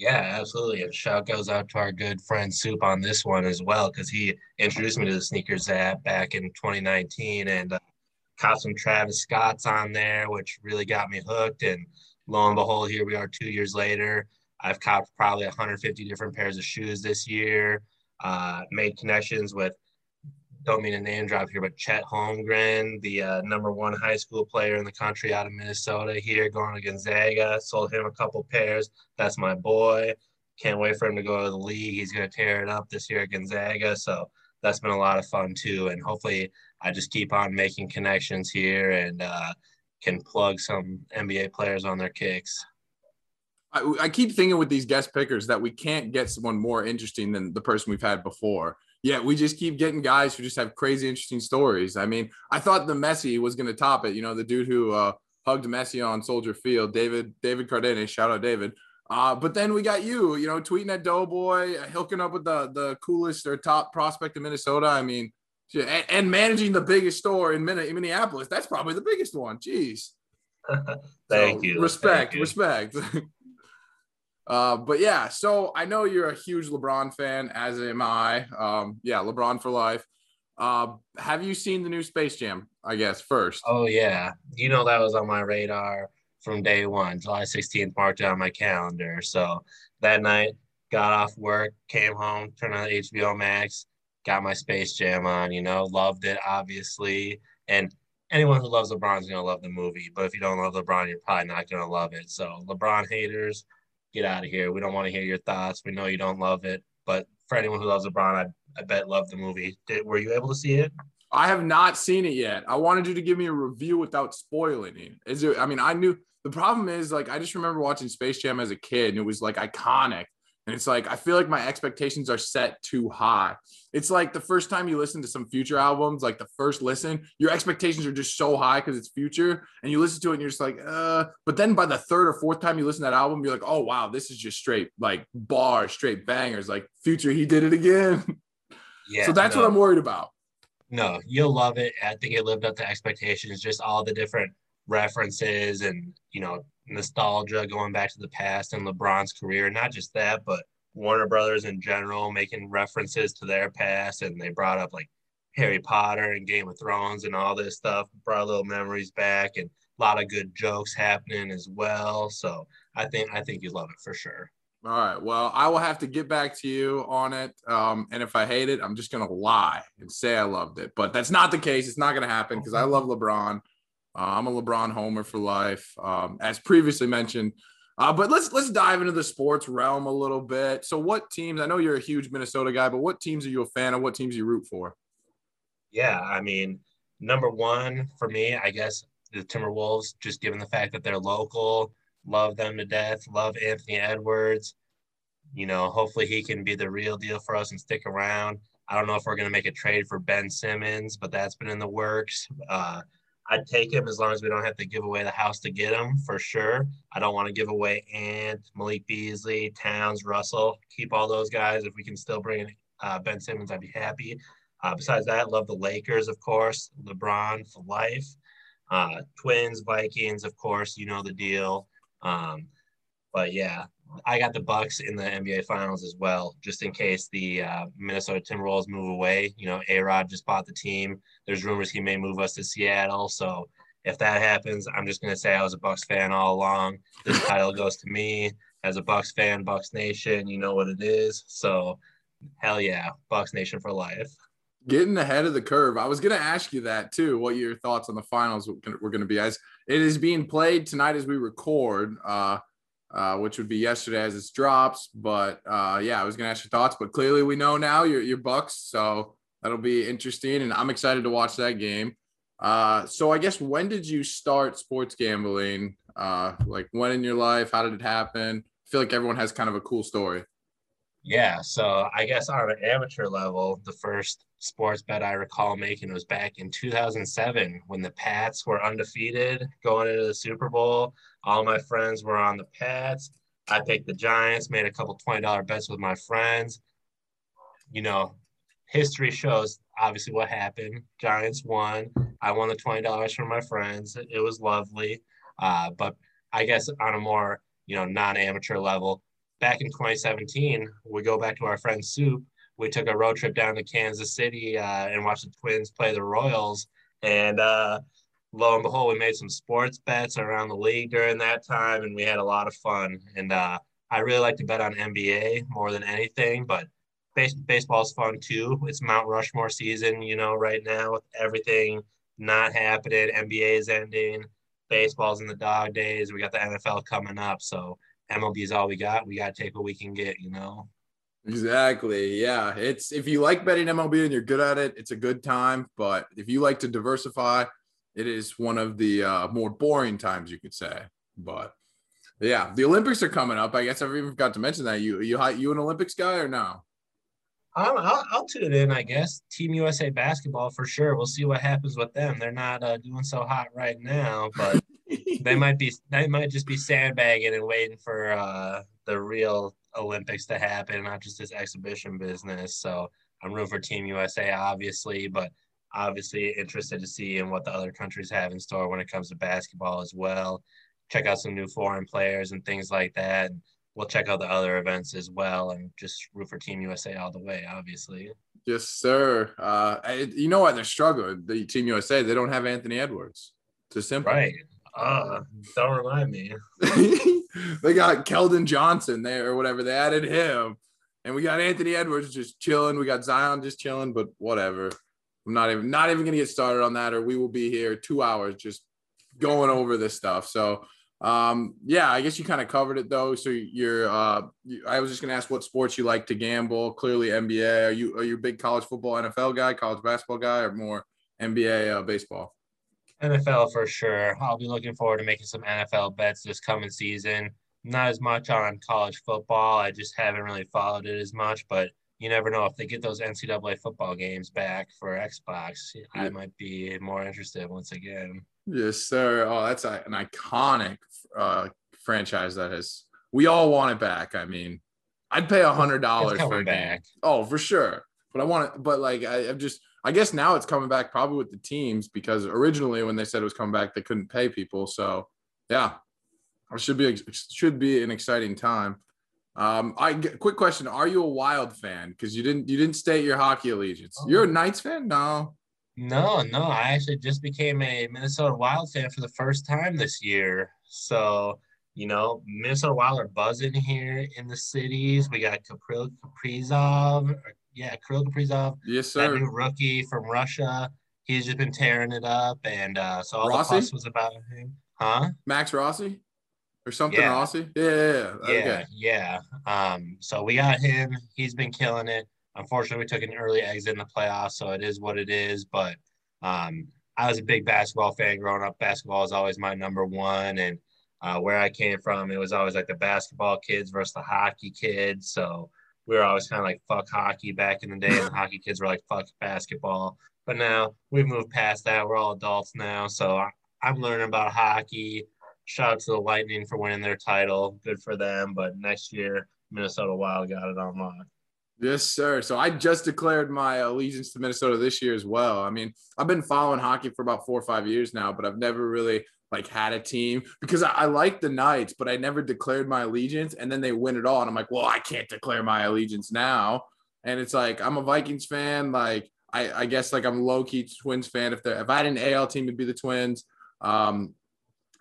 Yeah, absolutely. And shout goes out to our good friend Soup on this one as well, because he introduced me to the SNKRS app back in 2019 and uh, caught some Travis Scott's on there, which really got me hooked. And lo and behold, here we are two years later. I've copped probably 150 different pairs of shoes this year, uh, made connections with don't mean to name drop here, but Chet Holmgren, the uh, number one high school player in the country out of Minnesota here, going to Gonzaga. Sold him a couple pairs. That's my boy. Can't wait for him to go to the league. He's going to tear it up this year at Gonzaga. So that's been a lot of fun too. And hopefully, I just keep on making connections here and uh, can plug some NBA players on their kicks. I, I keep thinking with these guest pickers that we can't get someone more interesting than the person we've had before yeah, we just keep getting guys who just have crazy interesting stories. I mean, I thought the Messi was going to top it. You know, the dude who uh, hugged Messi on Soldier Field, David David Cardenas. Shout out David. Uh, but then we got you, you know, tweeting at Doe Boy, hooking up with the the coolest or top prospect in Minnesota. I mean, and, and managing the biggest store in Minneapolis. That's probably the biggest one. Jeez. Thank so, you. Respect, Thank you. respect. Uh, but yeah, so I know you're a huge LeBron fan, as am I. Um, yeah, LeBron for life. Uh, have you seen the new Space Jam? I guess first. Oh yeah, you know that was on my radar from day one. July 16th marked on my calendar. So that night, got off work, came home, turned on HBO Max, got my Space Jam on. You know, loved it obviously, and anyone who loves LeBron is gonna love the movie. But if you don't love LeBron, you're probably not gonna love it. So LeBron haters get out of here. We don't want to hear your thoughts. We know you don't love it, but for anyone who loves LeBron, I, I bet love the movie. Did, were you able to see it? I have not seen it yet. I wanted you to give me a review without spoiling it. Is it? I mean, I knew the problem is like I just remember watching Space Jam as a kid, and it was like iconic. And it's like I feel like my expectations are set too high. It's like the first time you listen to some future albums, like the first listen, your expectations are just so high because it's future, and you listen to it and you're just like, uh. But then by the third or fourth time you listen to that album, you're like, oh wow, this is just straight like bars, straight bangers. Like future, he did it again. Yeah. so that's no. what I'm worried about. No, you'll love it. I think it lived up to expectations. Just all the different references and you know nostalgia going back to the past and LeBron's career. Not just that, but Warner Brothers in general making references to their past, and they brought up like Harry Potter and Game of Thrones and all this stuff. Brought little memories back and a lot of good jokes happening as well. So I think I think you love it for sure. All right. Well, I will have to get back to you on it. Um, and if I hate it, I'm just gonna lie and say I loved it. But that's not the case. It's not gonna happen because I love LeBron. Uh, I'm a LeBron homer for life, um, as previously mentioned. Uh, but let's let's dive into the sports realm a little bit. So, what teams? I know you're a huge Minnesota guy, but what teams are you a fan of? What teams you root for? Yeah, I mean, number one for me, I guess the Timberwolves. Just given the fact that they're local, love them to death. Love Anthony Edwards. You know, hopefully he can be the real deal for us and stick around. I don't know if we're going to make a trade for Ben Simmons, but that's been in the works. Uh, I'd take him as long as we don't have to give away the house to get him for sure. I don't want to give away Ant, Malik Beasley, Towns, Russell. Keep all those guys. If we can still bring in uh, Ben Simmons, I'd be happy. Uh, besides that, love the Lakers, of course. LeBron for life. Uh, Twins, Vikings, of course. You know the deal. Um, but yeah, I got the Bucks in the NBA Finals as well, just in case the uh, Minnesota Timberwolves move away. You know, A Rod just bought the team. There's rumors he may move us to Seattle. So if that happens, I'm just gonna say I was a Bucks fan all along. This title goes to me as a Bucks fan, Bucks Nation. You know what it is. So hell yeah, Bucks Nation for life. Getting ahead of the curve. I was going to ask you that too. What your thoughts on the finals were going to be? As it is being played tonight as we record. Uh, uh, which would be yesterday as it drops. But uh, yeah, I was gonna ask your thoughts, but clearly we know now you're, you're Bucks, so that'll be interesting, and I'm excited to watch that game. Uh, so I guess when did you start sports gambling? Uh, like when in your life? How did it happen? I feel like everyone has kind of a cool story. Yeah, so I guess on an amateur level, the first sports bet I recall making was back in 2007 when the Pats were undefeated going into the Super Bowl. All my friends were on the Pats. I picked the Giants, made a couple $20 bets with my friends. You know, history shows obviously what happened. Giants won. I won the $20 from my friends. It was lovely. Uh, but I guess on a more, you know, non amateur level, back in 2017, we go back to our friend Soup. We took a road trip down to Kansas City uh, and watched the Twins play the Royals. And uh, lo and behold, we made some sports bets around the league during that time, and we had a lot of fun. And uh, I really like to bet on NBA more than anything, but base- baseball's fun too. It's Mount Rushmore season, you know, right now with everything not happening. NBA is ending. Baseball's in the dog days. We got the NFL coming up, so MLB is all we got. We got to take what we can get, you know. Exactly. Yeah. It's if you like betting MLB and you're good at it, it's a good time. But if you like to diversify, it is one of the uh, more boring times, you could say. But yeah, the Olympics are coming up. I guess I even forgot to mention that. You you you an Olympics guy or no? I'll, I'll, I'll tune in, I guess. Team USA basketball for sure. We'll see what happens with them. They're not uh, doing so hot right now, but they might be. They might just be sandbagging and waiting for uh, the real Olympics to happen, not just this exhibition business. So I'm rooting for Team USA, obviously, but obviously interested to see in what the other countries have in store when it comes to basketball as well. Check out some new foreign players and things like that we'll check out the other events as well and just root for Team USA all the way, obviously. Yes, sir. Uh, you know what? They're struggling. The Team USA, they don't have Anthony Edwards. It's a simple. Right. Uh, don't remind me. they got Keldon Johnson there or whatever. They added him. And we got Anthony Edwards just chilling. We got Zion just chilling, but whatever. I'm not even not even gonna get started on that, or we will be here two hours just going over this stuff. So Um, yeah, I guess you kind of covered it though. So you're, uh, I was just gonna ask what sports you like to gamble. Clearly NBA. Are you are you a big college football, NFL guy, college basketball guy, or more NBA uh, baseball? NFL for sure. I'll be looking forward to making some NFL bets this coming season. Not as much on college football. I just haven't really followed it as much, but you never know if they get those NCAA football games back for Xbox. I might be more interested once again. Yes, sir. Oh, that's an iconic uh, franchise that has. We all want it back. I mean, I'd pay a hundred dollars for a back. game. Oh, for sure. But I want it. But like, I, I'm just. I guess now it's coming back probably with the teams because originally when they said it was coming back, they couldn't pay people. So yeah, it should be it should be an exciting time. Um, I quick question: Are you a Wild fan? Because you didn't you didn't state your hockey allegiance. You're a Knights fan? No. No, no. I actually just became a Minnesota Wild fan for the first time this year. So, you know, Minnesota Wild are buzzing here in the cities. We got Kirill Kaprizov. Yeah, Kirill Kaprizov. Yes, That sir. new rookie from Russia. He's just been tearing it up. And uh, so all Rossi? the fuss was about him. Huh? Max Rossi or something Yeah. Yeah, yeah, yeah. Yeah, Okay. yeah. Um, so we got him. He's been killing it. Unfortunately, we took an early exit in the playoffs, so it is what it is. But um, I was a big basketball fan growing up. Basketball is always my number one, and uh, where I came from, it was always like the basketball kids versus the hockey kids. So we were always kind of like fuck hockey back in the day, and the hockey kids were like fuck basketball. But now we've moved past that. We're all adults now, so I, I'm learning about hockey. Shout out to the Lightning for winning their title. Good for them. But next year, Minnesota Wild got it on lock. Yes, sir. So I just declared my allegiance to Minnesota this year as well. I mean, I've been following hockey for about four or five years now, but I've never really like had a team because I, I like the Knights, but I never declared my allegiance. And then they win it all, and I'm like, well, I can't declare my allegiance now. And it's like I'm a Vikings fan. Like I, I guess like I'm low key Twins fan. If they if I had an AL team, it'd be the Twins. Um,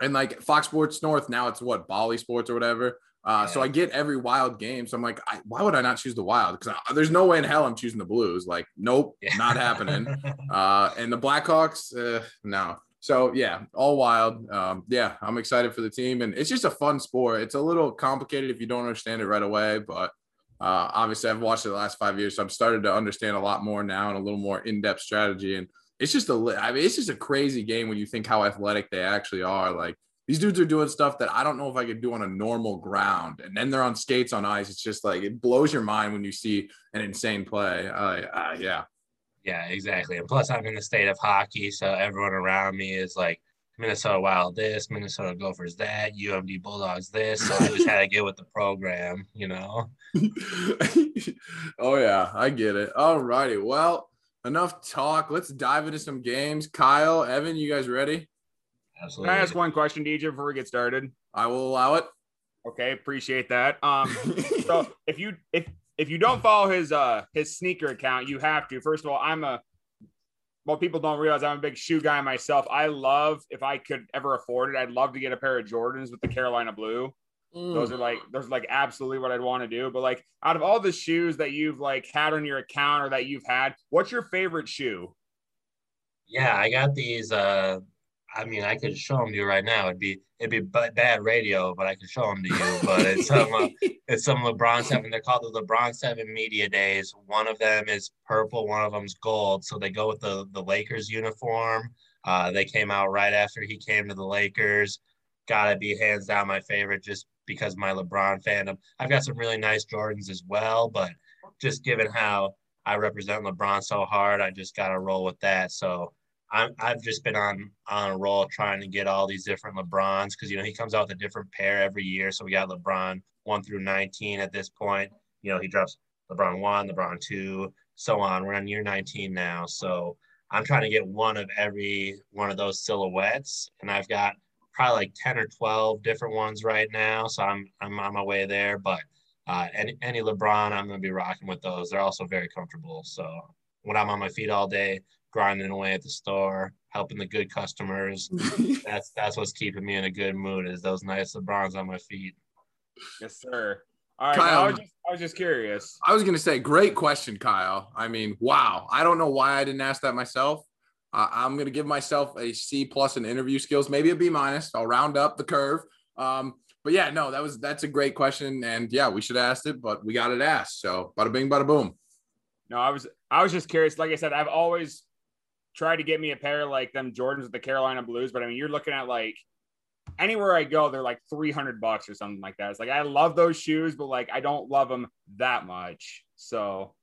and like Fox Sports North now it's what Bally Sports or whatever. Uh, so I get every wild game. So I'm like, I, why would I not choose the wild? Because there's no way in hell I'm choosing the Blues. Like, nope, Yeah. not happening. Uh, and the Blackhawks, uh, no. So yeah, all wild. Um, yeah, I'm excited for the team, and it's just a fun sport. It's a little complicated if you don't understand it right away, but uh, obviously I've watched it the last five years, so I've started to understand a lot more now and a little more in-depth strategy. And it's just a, I mean, it's just a crazy game when you think how athletic they actually are. Like these dudes are doing stuff that I don't know if I could do on a normal ground, and then they're on skates on ice. It's just like it blows your mind when you see an insane play. Uh, uh, yeah. Yeah, exactly. And plus, I'm in the state of hockey, so everyone around me is like Minnesota Wild this, Minnesota Gophers that, UMD Bulldogs this. So I just had to get with the program, you know. oh yeah, I get it. All righty. Well, enough talk. Let's dive into some games. Kyle, Evan, you guys ready? Can Absolutely. I ask one question, DJ, before we get started? I will allow it. Okay, appreciate that. Um, so if you if if you don't follow his uh his sneaker account, you have to. First of all, I'm a well, people don't realize I'm a big shoe guy myself. I love if I could ever afford it, I'd love to get a pair of Jordans with the Carolina blue. Those are like those are like absolutely what I'd want to do. But like out of all the shoes that you've like had on your account or that you've had, what's your favorite shoe? Yeah, I got these. Uh, I mean, I could show them to you right now. It'd be it'd be b- bad radio, but I could show them to you. But it's some uh, it's some LeBron Seven. They're called the LeBron Seven Media Days. One of them is purple, one of them's gold. So they go with the the Lakers uniform. Uh, they came out right after he came to the Lakers. Gotta be hands down my favorite, just because my LeBron fandom. I've got some really nice Jordans as well, but just given how I represent LeBron so hard, I just gotta roll with that. So I'm, I've just been on on a roll trying to get all these different LeBrons because you know he comes out with a different pair every year. So we got LeBron one through 19 at this point. You know he drops LeBron one, LeBron two, so on. We're on year 19 now, so I'm trying to get one of every one of those silhouettes, and I've got probably like 10 or 12 different ones right now. So I'm I'm on my way there, but. Uh, any, any LeBron, I'm going to be rocking with those. They're also very comfortable. So when I'm on my feet all day, grinding away at the store, helping the good customers. that's that's what's keeping me in a good mood is those nice LeBrons on my feet. Yes, sir. All right, Kyle. I was just I was just curious. I was gonna say, great question, Kyle. I mean, wow. I don't know why I didn't ask that myself. Uh, I'm gonna give myself a C plus in interview skills, maybe a B minus. I'll round up the curve. Um, but yeah, no, that was that's a great question, and yeah, we should have asked it, but we got it asked. So bada bing, bada boom. No, I was I was just curious. Like I said, I've always tried to get me a pair like them Jordans with the Carolina Blues, but I mean, you're looking at like anywhere I go, they're like 300 bucks or something like that. It's like I love those shoes, but like I don't love them that much. So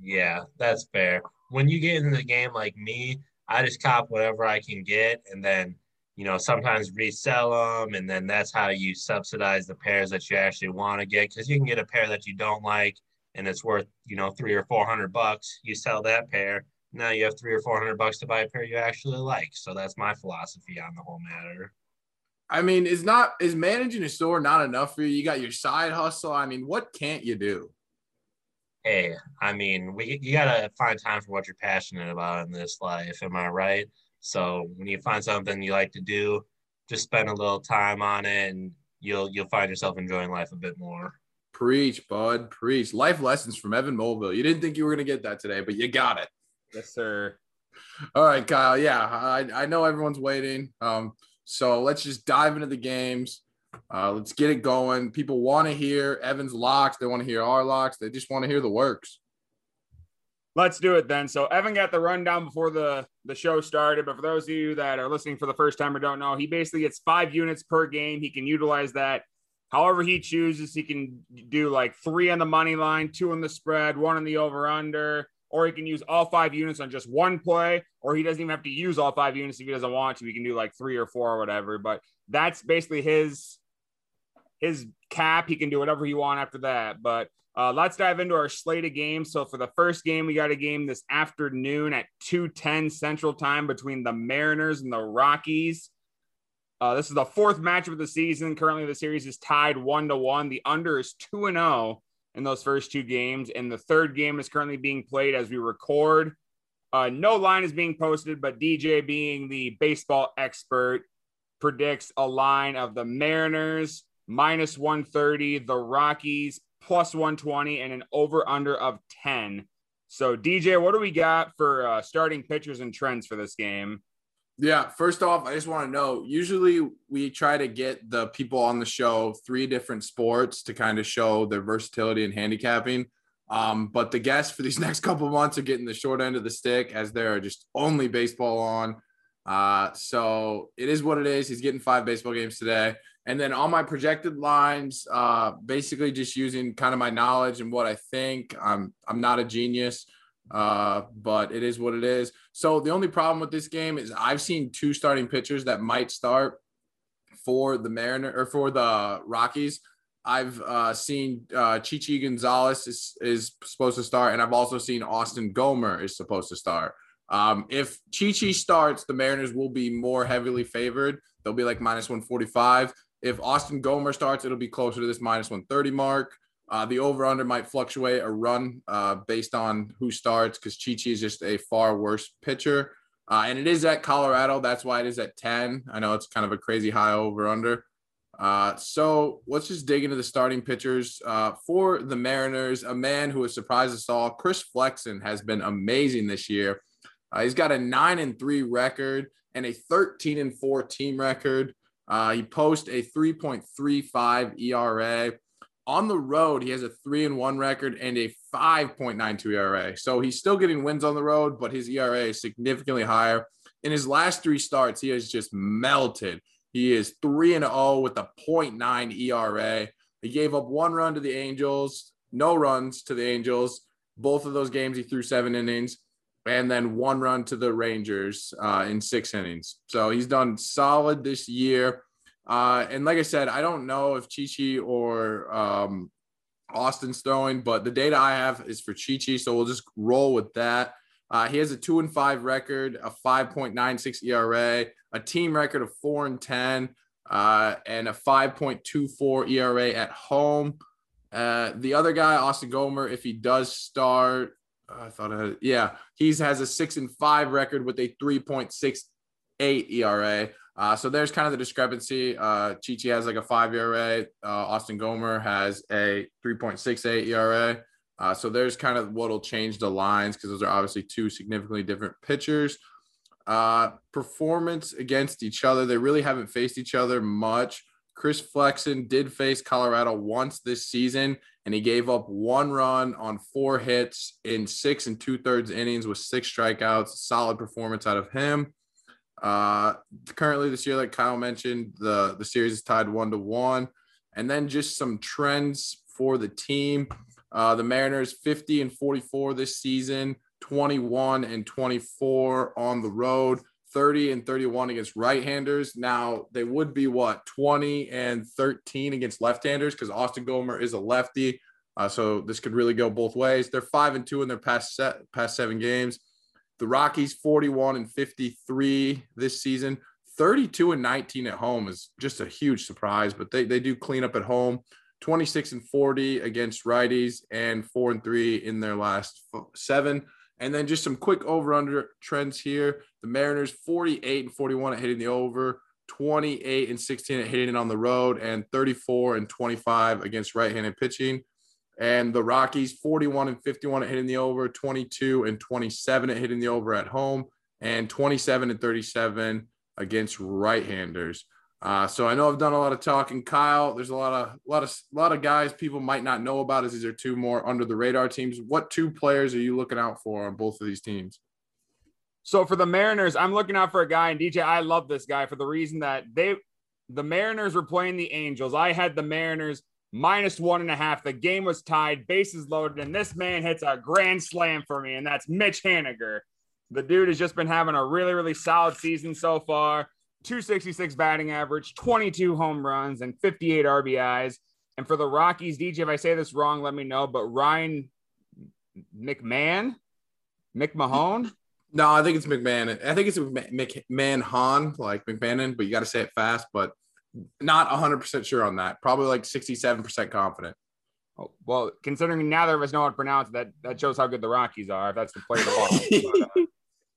Yeah, that's fair. When you get into the game like me, I just cop whatever I can get and then, you know, sometimes resell them. And then that's how you subsidize the pairs that you actually want to get. Cause you can get a pair that you don't like and it's worth, you know, three or 400 bucks. You sell that pair. Now you have three or 400 bucks to buy a pair you actually like. So that's my philosophy on the whole matter. I mean, is not is managing a store not enough for you? You got your side hustle. I mean, what can't you do? Hey, I mean, we you gotta find time for what you're passionate about in this life. Am I right? So when you find something you like to do, just spend a little time on it, and you'll you'll find yourself enjoying life a bit more. Preach, bud, preach. Life lessons from Evan Mulville. You didn't think you were gonna get that today, but you got it. yes, sir. All right, Kyle. Yeah, I, I know everyone's waiting. Um, so let's just dive into the games. Uh, let's get it going. People want to hear Evan's locks. They want to hear our locks. They just want to hear the works. Let's do it then. So Evan got the rundown before the the show started, but for those of you that are listening for the first time or don't know, he basically gets five units per game. He can utilize that however he chooses. He can do like three on the money line, two on the spread, one on the over under, or he can use all five units on just one play, or he doesn't even have to use all five units if he doesn't want to. He can do like three or four or whatever. But that's basically his his cap. He can do whatever he want after that. But uh, let's dive into our slate of games. So for the first game, we got a game this afternoon at 2:10 Central Time between the Mariners and the Rockies. Uh, this is the fourth match of the season. Currently, the series is tied one to one. The under is two and zero in those first two games, and the third game is currently being played as we record. Uh, no line is being posted, but DJ, being the baseball expert, predicts a line of the Mariners minus 130, the Rockies plus 120, and an over under of 10. So, DJ, what do we got for uh, starting pitchers and trends for this game? Yeah, first off, I just want to know usually we try to get the people on the show three different sports to kind of show their versatility and handicapping. Um, but the guests for these next couple months are getting the short end of the stick as there are just only baseball on. Uh, so it is what it is. He's getting five baseball games today. And then all my projected lines, uh, basically just using kind of my knowledge and what I think. I'm I'm not a genius, uh, but it is what it is. So the only problem with this game is I've seen two starting pitchers that might start for the Mariner or for the Rockies. I've uh, seen uh, Chichi Gonzalez is, is supposed to start, and I've also seen Austin Gomber is supposed to start. Um, if Chichi starts, the Mariners will be more heavily favored. They'll be like minus 145. If Austin Gomber starts, it'll be closer to this minus 130 mark. Uh, the over under might fluctuate a run uh, based on who starts because Chichi is just a far worse pitcher. Uh, and it is at Colorado. That's why it is at 10. I know it's kind of a crazy high over under. Uh, so let's just dig into the starting pitchers uh, for the Mariners. A man who has surprised us all, Chris Flexen, has been amazing this year. Uh, he's got a nine and three record and a 13 and four team record. Uh, he posts a 3.35 ERA. On the road, he has a three and one record and a 5.92 ERA. So he's still getting wins on the road, but his ERA is significantly higher. In his last three starts, he has just melted. He is 3 and 0 with a 0.9 ERA. He gave up one run to the Angels, no runs to the Angels. Both of those games, he threw seven innings, and then one run to the Rangers uh, in six innings. So he's done solid this year. Uh, and like I said, I don't know if Chichi or um, Austin's throwing, but the data I have is for Chichi. So we'll just roll with that. Uh, he has a two and five record, a 5.96 ERA, a team record of four and 10, uh, and a 5.24 ERA at home. Uh, the other guy, Austin Gomber, if he does start, I thought I had, yeah, he has a six and five record with a 3.68 ERA. Uh, so there's kind of the discrepancy. Uh, Chichi has like a five ERA. Uh, Austin Gomber has a 3.68 ERA. Uh, so there's kind of what'll change the lines because those are obviously two significantly different pitchers. Uh, performance against each other, they really haven't faced each other much. Chris Flexen did face Colorado once this season, and he gave up one run on four hits in six and two thirds innings with six strikeouts. Solid performance out of him. Uh, currently this year, like Kyle mentioned, the the series is tied one to one, and then just some trends for the team. Uh, the Mariners 50 and 44 this season, 21 and 24 on the road. 30 and 31 against right-handers. Now they would be what 20 and 13 against left-handers because Austin Gomber is a lefty. Uh, so this could really go both ways. They're five and two in their past set past seven games. The Rockies 41 and 53 this season. 32 and 19 at home is just a huge surprise, but they, they do clean up at home. 26 and 40 against righties and four and three in their last seven. And then just some quick over under trends here. The Mariners 48 and 41 at hitting the over, 28 and 16 at hitting it on the road, and 34 and 25 against right handed pitching. And the Rockies 41 and 51 at hitting the over, 22 and 27 at hitting the over at home, and 27 and 37 against right handers. Uh, so I know I've done a lot of talking. Kyle, there's a lot of a lot of a lot of guys people might not know about as these are two more under the radar teams. What two players are you looking out for on both of these teams? So for the Mariners, I'm looking out for a guy, and DJ, I love this guy for the reason that they the Mariners were playing the Angels. I had the Mariners minus one and a half. The game was tied, bases loaded, and this man hits a grand slam for me, and that's Mitch Haniger. The dude has just been having a really, really solid season so far. 266 batting average, 22 home runs, and 58 RBIs. And for the Rockies, DJ, if I say this wrong, let me know. But Ryan McMahon, McMahon. No, I think it's McMahon. I think it's McMahon, like McMahon, but you got to say it fast. But not 100% sure on that. Probably like 67% confident. Oh, well, considering neither of us know how to pronounce it, that, that shows how good the Rockies are. If that's the play of the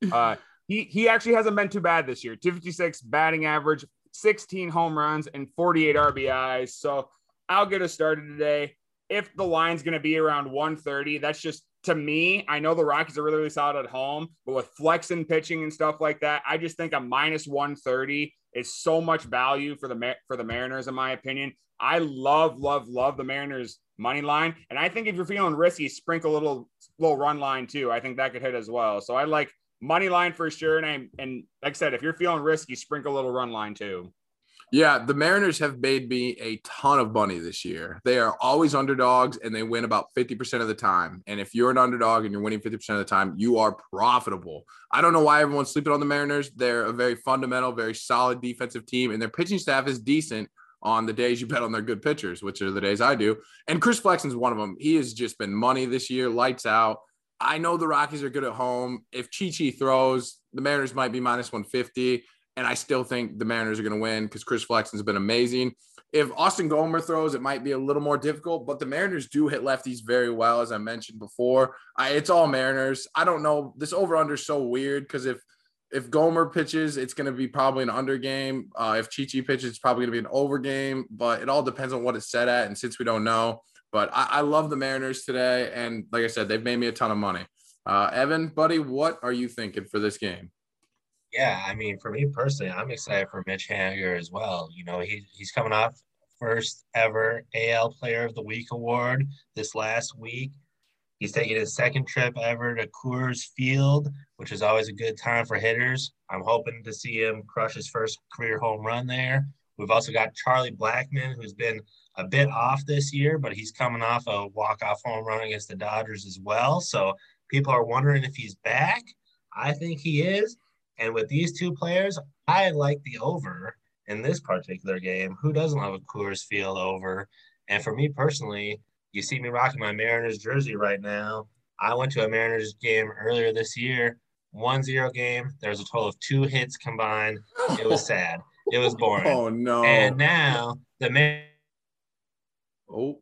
ball. uh, he he actually hasn't been too bad this year. 256 batting average, 16 home runs, and 48 RBIs. So I'll get us started today. If the line's going to be around 130, that's just to me. I know the Rockies are really, really solid at home, but with Flexen pitching and stuff like that, I just think a minus 130 is so much value for the for the Mariners, in my opinion. I love, love, love the Mariners money line, and I think if you're feeling risky, sprinkle a little little run line too. I think that could hit as well. So I like money line for sure. And I, and like I said, if you're feeling risky, sprinkle a little run line too. Yeah, the Mariners have made me a ton of money this year. They are always underdogs and they win about 50% of the time. And if you're an underdog and you're winning 50% of the time, you are profitable. I don't know why everyone's sleeping on the Mariners. They're a very fundamental, very solid defensive team, and their pitching staff is decent on the days you bet on their good pitchers, which are the days I do. And Chris Flexen's one of them. He has just been money this year, lights out. I know the Rockies are good at home. If Chi Chi throws, the Mariners might be minus 150. And I still think the Mariners are going to win because Chris Flexen's been amazing. If Austin Gomber throws, it might be a little more difficult, but the Mariners do hit lefties very well, as I mentioned before. I, it's all Mariners. I don't know. This over under is so weird because if if Gomber pitches, it's going to be probably an under game. Uh, if Chi Chi pitches, it's probably going to be an over game, but it all depends on what it's set at. And since we don't know, but I, I, love the Mariners today, and like I said, they've made me a ton of money. Uh, Evan, buddy, what are you thinking for this game? Yeah, I mean, for me personally, I'm excited for Mitch Haniger as well. You know, he, he's coming off first ever AL Player of the Week award this last week. He's taking his second trip ever to Coors Field, which is always a good time for hitters. I'm hoping to see him crush his first career home run there. We've also got Charlie Blackmon, who's been a bit off this year, but he's coming off a walk-off home run against the Dodgers as well. So people are wondering if he's back. I think he is. And with these two players, I like the over in this particular game. Who doesn't love a Coors Field over? And for me personally, you see me rocking my Mariners jersey right now. I went to a Mariners game earlier this year, 1 0 game. There was a total of two hits combined. It was sad. It was boring. Oh, no. And now the Mariners Oh.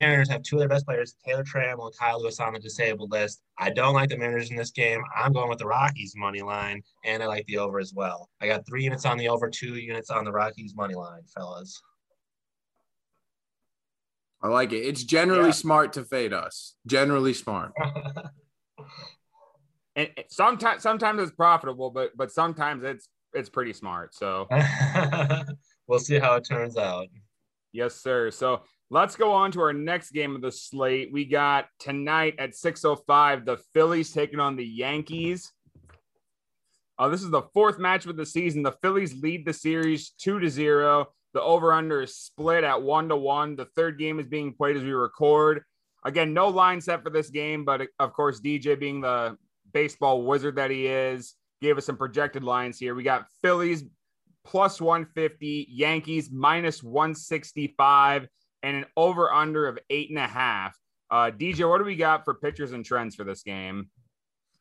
Mariners have two of their best players, Taylor Trammell and Kyle Lewis, on the disabled list. I don't like the Mariners in this game. I'm going with the Rockies money line, and I like the over as well. I got three units on the over, two units on the Rockies money line, fellas. I like it. It's generally yeah. smart to fade us. Generally smart. and sometimes, sometimes it's profitable, but but sometimes it's it's pretty smart. So we'll see how it turns out. Yes, sir. So let's go on to our next game of the slate. We got tonight at 6:05 the Phillies taking on the Yankees. Uh, this is the fourth match of the season. The Phillies lead the series two to zero. The over under is split at one to one. The third game is being played as we record. Again, no line set for this game, but of course, DJ being the baseball wizard that he is, gave us some projected lines here. We got Phillies plus 150, Yankees minus 165, and an over under of eight and a half. Uh, DJ, what do we got for pitchers and trends for this game?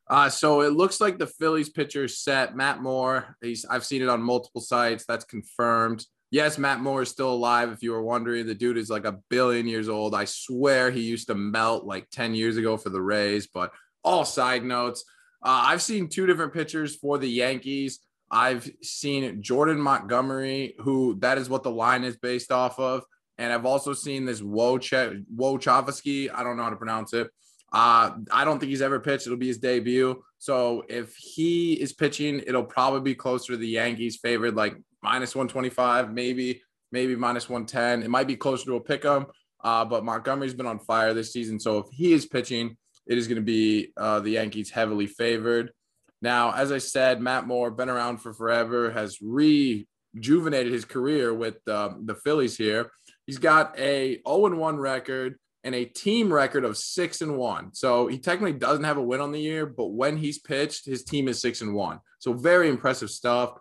Uh, so it looks like the Phillies pitcher set Matt Moore. He's I've seen it on multiple sites. That's confirmed. Yes, Matt Moore is still alive. If you were wondering, the dude is like a billion years old. I swear he used to melt like 10 years ago for the Rays, but all side notes. Uh, I've seen two different pitchers for the Yankees. I've seen Jordan Montgomery, who that is what the line is based off of. And I've also seen this Wojciech, Wojciechowski. I don't know how to pronounce it. Uh, I don't think he's ever pitched. It'll be his debut. So if he is pitching, it'll probably be closer to the Yankees favored, like minus 125, maybe, maybe minus 110. It might be closer to a pick 'em. Uh, but Montgomery's been on fire this season. So if he is pitching, it is going to be uh, the Yankees heavily favored. Now, as I said, Matt Moore, been around for forever, has rejuvenated his career with uh, the Phillies here. He's got a 0 1 record and a team record of 6 and 1. So he technically doesn't have a win on the year, but when he's pitched, his team is 6 and 1. So very impressive stuff.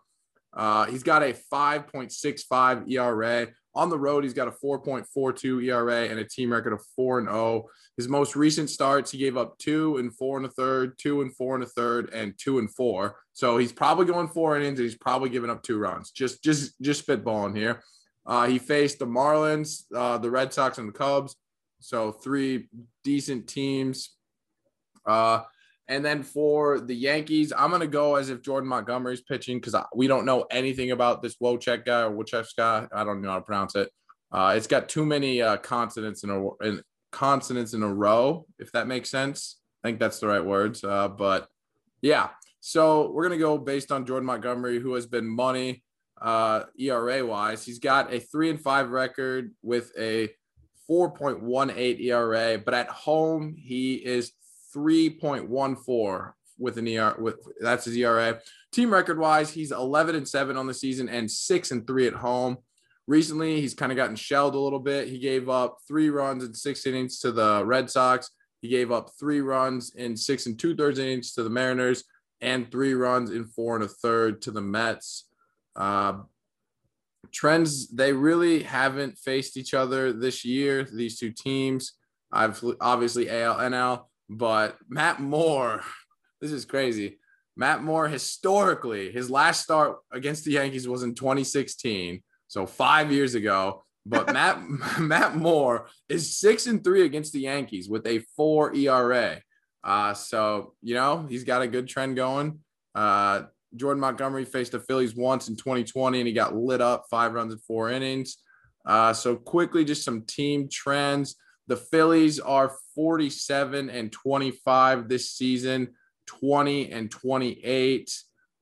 Uh, he's got a 5.65 ERA. On the road, he's got a 4.42 ERA and a team record of 4 and 0. His most recent starts, he gave up two and four and a third, two and four and a third, and two and four. So he's probably going four innings. And he's probably giving up two runs. Just, just, just spitballing here. Uh, he faced the Marlins, uh, the Red Sox, and the Cubs. So three decent teams. Uh, and then for the Yankees, I'm going to go as if Jordan Montgomery's pitching because we don't know anything about this Wojciech guy or Wojciech guy. I don't know how to pronounce it. Uh, it's got too many uh, consonants in a in, consonants in a row, if that makes sense. I think that's the right words. Uh, but yeah, so we're going to go based on Jordan Montgomery, who has been money uh, ERA wise. He's got a three and five record with a 4.18 ERA, but at home he is 3.14 with an ER with that's his ERA. Team record wise, he's 11 and 7 on the season and 6 and 3 at home. Recently, he's kind of gotten shelled a little bit. He gave up 3 runs in 6 innings to the Red Sox. He gave up 3 runs in 6 and 2 thirds innings to the Mariners and 3 runs in 4 and a third to the Mets. Uh, trends they really haven't faced each other this year these two teams i've obviously al nl but Matt Moore, this is crazy. Matt Moore, historically, his last start against the Yankees was in 2016, so five years ago. But Matt Matt Moore is six and three against the Yankees with a four ERA. Uh, so you know he's got a good trend going. Uh, Jordan Montgomery faced the Phillies once in 2020, and he got lit up five runs in four innings. Uh, so quickly, just some team trends. The Phillies are 47 and 25 this season, 20 and 28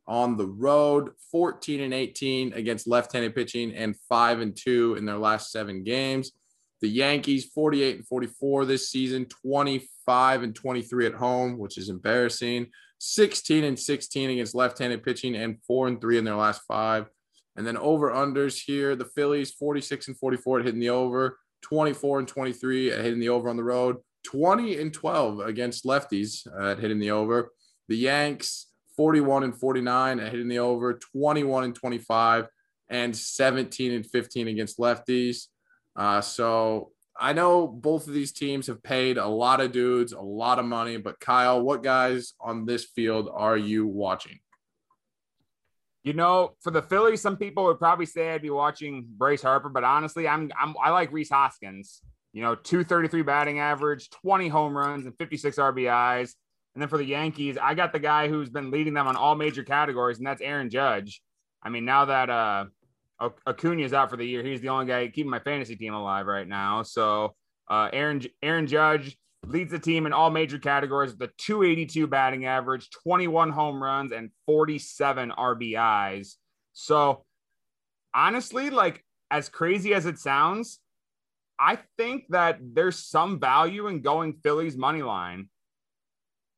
on the road, 14 and 18 against left-handed pitching, and five and two in their last seven games. The Yankees 48 and 44 this season, 25 and 23 at home, which is embarrassing. 16 and 16 against left-handed pitching, and four and three in their last five. And then over unders here, the Phillies 46 and 44 at hitting the over. 24 and 23 at hitting the over on the road, 20 and 12 against lefties at hitting the over. The Yanks 41 and 49 at hitting the over, 21 and 25, and 17 and 15 against lefties. Uh, so I know both of these teams have paid a lot of dudes a lot of money, but Kyle, what guys on this field are you watching? You know, for the Phillies, some people would probably say I'd be watching Bryce Harper, but honestly, I'm, I'm I like Rhys Hoskins. You know, 233 batting average, 20 home runs, and 56 RBIs. And then for the Yankees, I got the guy who's been leading them on all major categories, and that's Aaron Judge. I mean, now that uh is out for the year, he's the only guy keeping my fantasy team alive right now. So uh Aaron Aaron Judge leads the team in all major categories with a 282 batting average, 21 home runs, and 47 RBIs. So, honestly, like as crazy as it sounds, I think that there's some value in going Phillies money line.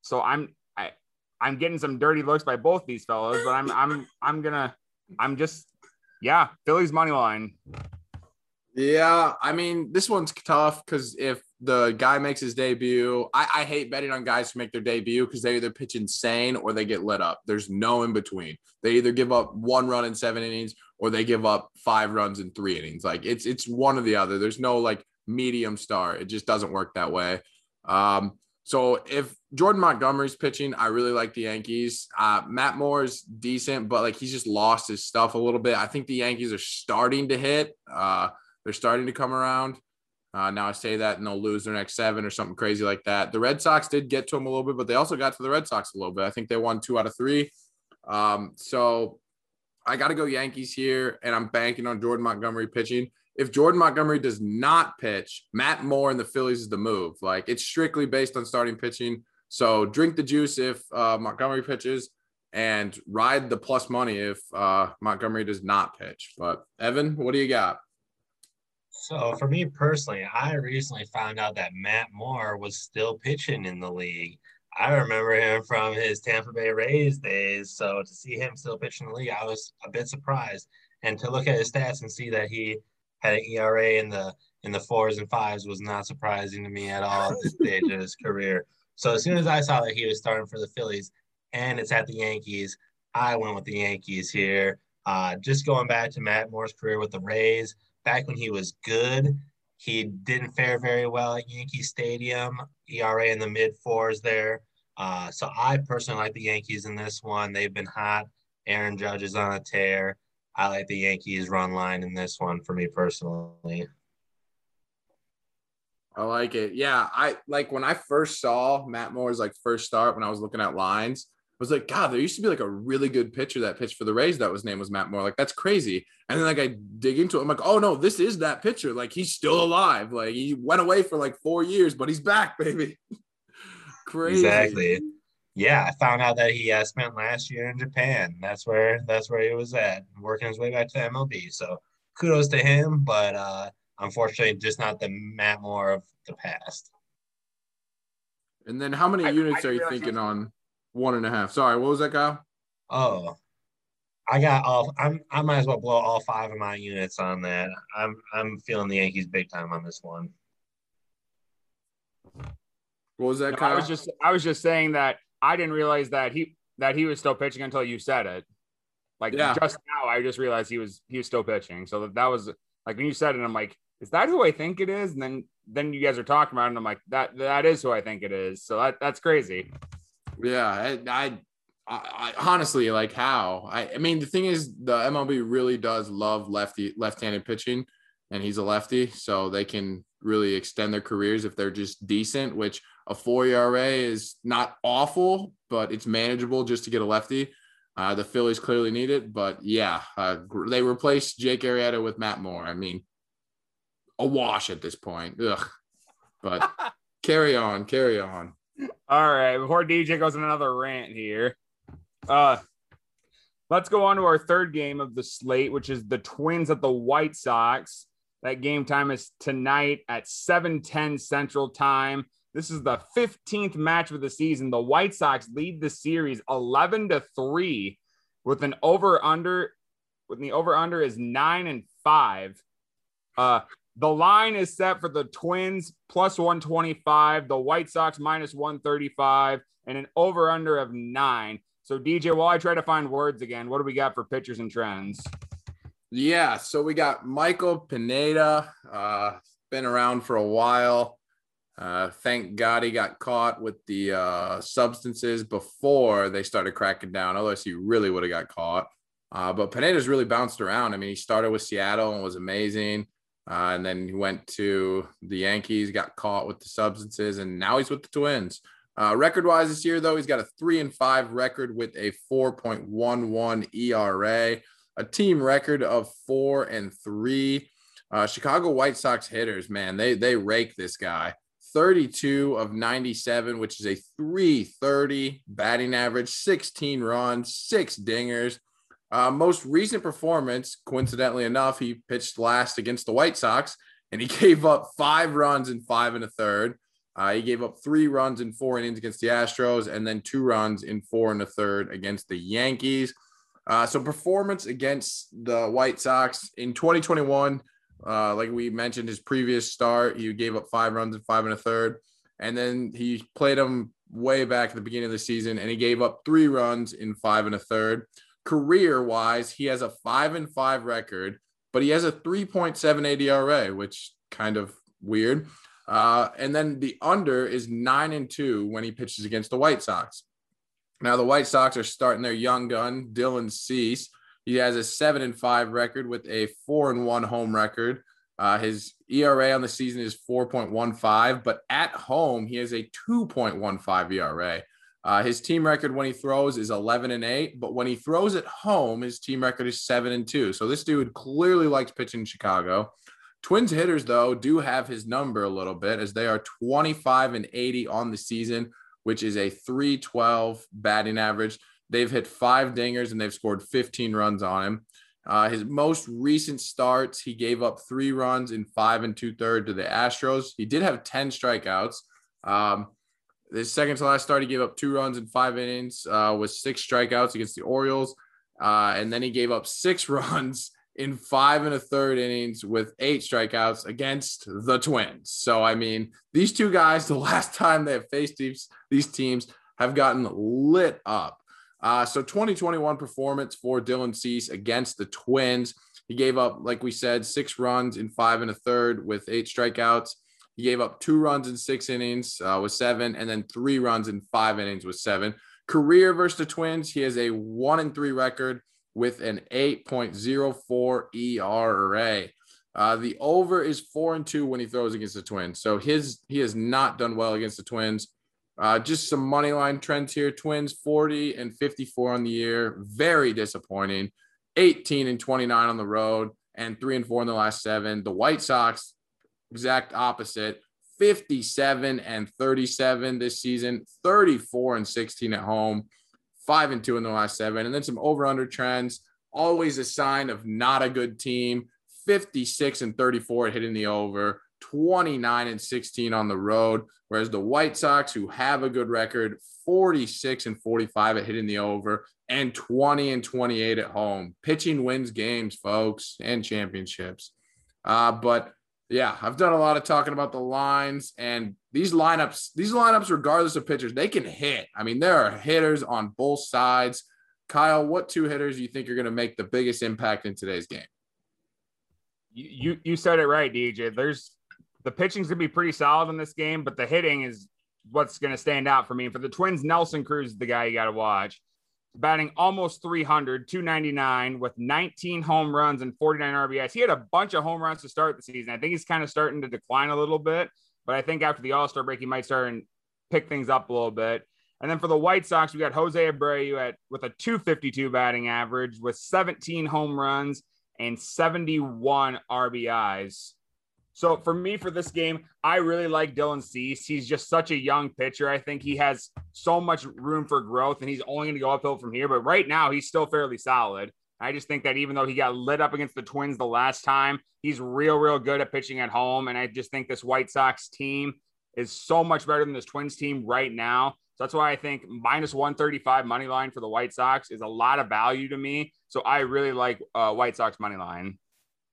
So I'm I I'm getting some dirty looks by both these fellows, but I'm I'm I'm gonna I'm just yeah, Phillies money line. Yeah, I mean, this one's tough because if the guy makes his debut, I, I hate betting on guys who make their debut because they either pitch insane or they get lit up. There's no in between. They either give up one run in seven innings or they give up five runs in three innings. Like it's it's one or the other. There's no like medium star. It just doesn't work that way. Um, so if Jordan Montgomery's pitching, I really like the Yankees. Uh, Matt Moore is decent, but like he's just lost his stuff a little bit. I think the Yankees are starting to hit. Uh, they're starting to come around. Uh, now I say that and they'll lose their next seven or something crazy like that. The Red Sox did get to them a little bit, but they also got to the Red Sox a little bit. I think they won two out of three. Um, so I got to go Yankees here, and I'm banking on Jordan Montgomery pitching. If Jordan Montgomery does not pitch, Matt Moore and the Phillies is the move. Like it's strictly based on starting pitching. So drink the juice if uh, Montgomery pitches, and ride the plus money if uh, Montgomery does not pitch. But Evan, what do you got? So for me personally, I recently found out that Matt Moore was still pitching in the league. I remember him from his Tampa Bay Rays days. So to see him still pitching in the league, I was a bit surprised. And to look at his stats and see that he had an ERA in the in the fours and fives was not surprising to me at all at this stage of his career. So as soon as I saw that he was starting for the Phillies and it's at the Yankees, I went with the Yankees here. Uh, just going back to Matt Moore's career with the Rays, back when he was good, he didn't fare very well at Yankee Stadium. ERA in the mid fours there. Uh, so I personally like the Yankees in this one. They've been hot. Aaron Judge is on a tear. I like the Yankees run line in this one for me personally. I like it. Yeah, I like when I first saw Matt Moore's like first start when I was looking at lines. I was like, God, there used to be like a really good pitcher that pitched for the Rays that was name was Matt Moore. Like that's crazy. And then like I dig into it, I'm like, oh no, this is that pitcher. Like he's still alive. Like he went away for like four years, but he's back, baby. crazy. Exactly. Yeah, I found out that he uh, spent last year in Japan. That's where that's where he was at, working his way back to MLB. So kudos to him, but uh, unfortunately, just not the Matt Moore of the past. And then, how many I- units I are you thinking that's- on? One and a half. Sorry, what was that, Kyle? Oh, I got all. I'm. I might as well blow all five of my units on that. I'm. I'm feeling the Yankees big time on this one. What was that, No, I was just I was just saying that I didn't realize that he that he was still pitching until you said it. Like Yeah. just now, I just realized he was he was still pitching. So that, that was like when you said it, I'm like, is that who I think it is? And then then you guys are talking about it, and I'm like, that that is who I think it is. So that that's crazy. Yeah, I, I, I, honestly like how. I, I mean, the thing is, the MLB really does love lefty, left-handed pitching, and he's a lefty, so they can really extend their careers if they're just decent. Which a four ERA is not awful, but it's manageable just to get a lefty. Uh, the Phillies clearly need it, but yeah, uh, they replaced Jake Arrieta with Matt Moore. I mean, a wash at this point. Ugh. But carry on, carry on. All right, before DJ goes on another rant here, uh, let's go on to our third game of the slate, which is the Twins at the White Sox. That game time is tonight at 7:10 Central Time. This is the 15th match of the season. The White Sox lead the series 11 to 3 with an over under with the over under is 9 and 5. Uh the line is set for the Twins plus 125, the White Sox minus 135, and an over under of nine. So, DJ, while I try to find words again, what do we got for pitchers and trends? Yeah, so we got Michael Pineda, uh, been around for a while. Uh, thank God he got caught with the uh, substances before they started cracking down. Otherwise, he really would have got caught. Uh, but Pineda's really bounced around. I mean, he started with Seattle and was amazing. Uh, and then he went to the Yankees, got caught with the substances, and now he's with the Twins. Uh, record wise this year, though, he's got a three and five record with a 4.11 ERA a team record of four and three. Uh, Chicago White Sox hitters, man, they they rake this guy. 32 of 97, which is a 330 batting average, 16 runs, six dingers. Uh, most recent performance, coincidentally enough, he pitched last against the White Sox and he gave up five runs in five and a third. Uh, he gave up three runs in four innings against the Astros and then two runs in four and a third against the Yankees. Uh, so, performance against the White Sox in 2021, uh, like we mentioned, his previous start, he gave up five runs in five and a third. And then he played them way back at the beginning of the season and he gave up three runs in five and a third. Career wise, he has a five and five record, but he has a 3.78 ERA, which kind of weird. Uh, and then the under is nine and two when he pitches against the White Sox. Now the White Sox are starting their young gun, Dylan Cease. He has a seven and five record with a four and one home record. Uh, his ERA on the season is 4.15, but at home he has a 2.15 ERA. Uh, his team record when he throws is 11 and 8, but when he throws at home, his team record is 7 and 2. So this dude clearly likes pitching in Chicago. Twins hitters, though, do have his number a little bit as they are 25 and 80 on the season, which is a 312 batting average. They've hit five dingers and they've scored 15 runs on him. Uh, his most recent starts, he gave up three runs in five and two third to the Astros. He did have 10 strikeouts. Um, his second to last start, he gave up two runs in five innings uh, with six strikeouts against the Orioles. Uh, and then he gave up six runs in five and a third innings with eight strikeouts against the Twins. So, I mean, these two guys, the last time they have faced these, these teams, have gotten lit up. Uh, so, 2021 performance for Dylan Cease against the Twins. He gave up, like we said, six runs in five and a third with eight strikeouts. He gave up two runs in six innings uh, with seven, and then three runs in five innings with seven. Career versus the Twins, he has a one and three record with an 8.04 ERA. Uh, the over is four and two when he throws against the Twins. So his he has not done well against the Twins. Uh, just some money line trends here. Twins 40 and 54 on the year. Very disappointing. 18 and 29 on the road and three and four in the last seven. The White Sox, exact opposite. 57 and 37 this season, 34 and 16 at home five and two in the last seven, and then some over under trends. Always a sign of not a good team. 56 and 34 at hitting the over, 29 and 16 on the road. Whereas the White Sox, who have a good record, 46 and 45 at hitting the over, and 20 and 28 at home. Pitching wins games, folks, and championships. Uh, but yeah, I've done a lot of talking about the lines and these lineups. These lineups, regardless of pitchers, they can hit. I mean, there are hitters on both sides. Kyle, what two hitters do you think are going to make the biggest impact in today's game? You, you said it right, DJ. There's the pitching's gonna be pretty solid in this game, but the hitting is what's gonna stand out for me. For the Twins, Nelson Cruz is the guy you got to watch batting almost 300, 299 with 19 home runs and 49 RBIs. He had a bunch of home runs to start the season. I think he's kind of starting to decline a little bit, but I think after the All Star break, he might start and pick things up a little bit. And then for the White Sox, we got Jose Abreu at with a 252 batting average with 17 home runs and 71 RBIs. So for me, for this game, I really like Dylan Cease. He's just such a young pitcher. I think he has so much room for growth, and he's only going to go uphill from here. But right now, he's still fairly solid. I just think that even though he got lit up against the Twins the last time, he's real, real good at pitching at home. And I just think this White Sox team is so much better than this Twins team right now. So that's why I think minus 135 money line for the White Sox is a lot of value to me. So I really like uh, White Sox money line.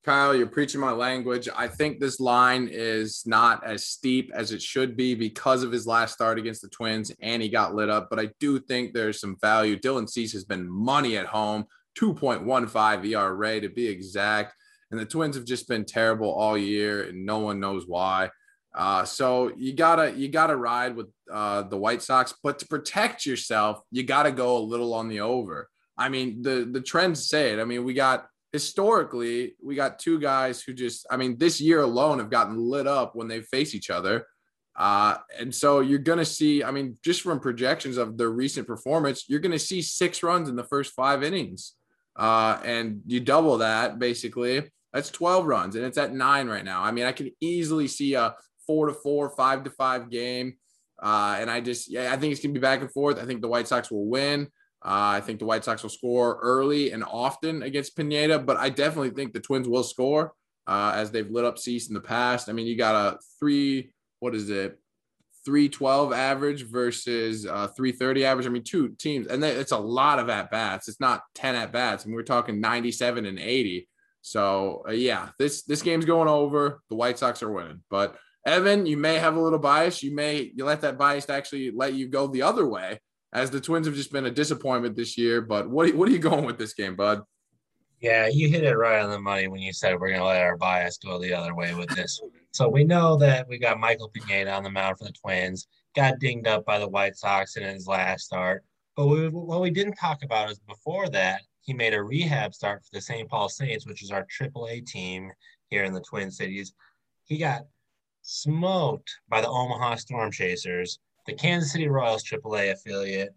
Kyle, you're preaching my language. I think this line is not as steep as it should be because of his last start against the Twins and he got lit up. But I do think there's some value. Dylan Cease has been money at home, 2.15 ERA to be exact. And the Twins have just been terrible all year and no one knows why. Uh, so you gotta you gotta ride with uh, the White Sox, but to protect yourself, you gotta go a little on the over. I mean, the the trends say it. I mean, we got historically, we got two guys who just, I mean, this year alone have gotten lit up when they face each other. Uh, and so you're going to see, I mean, just from projections of their recent performance, you're going to see six runs in the first five innings. Uh, and you double that basically, that's 12 runs and it's at nine right now. I mean, I can easily see a four to four, five to five game. Uh, and I just, yeah, I think it's gonna be back and forth. I think the White Sox will win. Uh, I think the White Sox will score early and often against Pineda, but I definitely think the Twins will score uh, as they've lit up Cease in the past. I mean, you got a three, what is it, 312 average versus uh, 330 average. I mean, two teams, and it's a lot of at bats. It's not 10 at bats. I mean, we're talking 97 and 80. So uh, yeah, this this game's going over. The White Sox are winning, but Evan, you may have a little bias. You may you let that bias actually let you go the other way as the Twins have just been a disappointment this year. But what what are you going with this game, bud? Yeah, you hit it right on the money when you said we're going to let our bias go the other way with this. so we know that we got Michael Pineda on the mound for the Twins. Got dinged up by the White Sox in his last start. But we, what we didn't talk about is before that, he made a rehab start for the St. Paul Saints, which is our AAA team here in the Twin Cities. He got smoked by the Omaha Storm Chasers the Kansas City Royals AAA affiliate,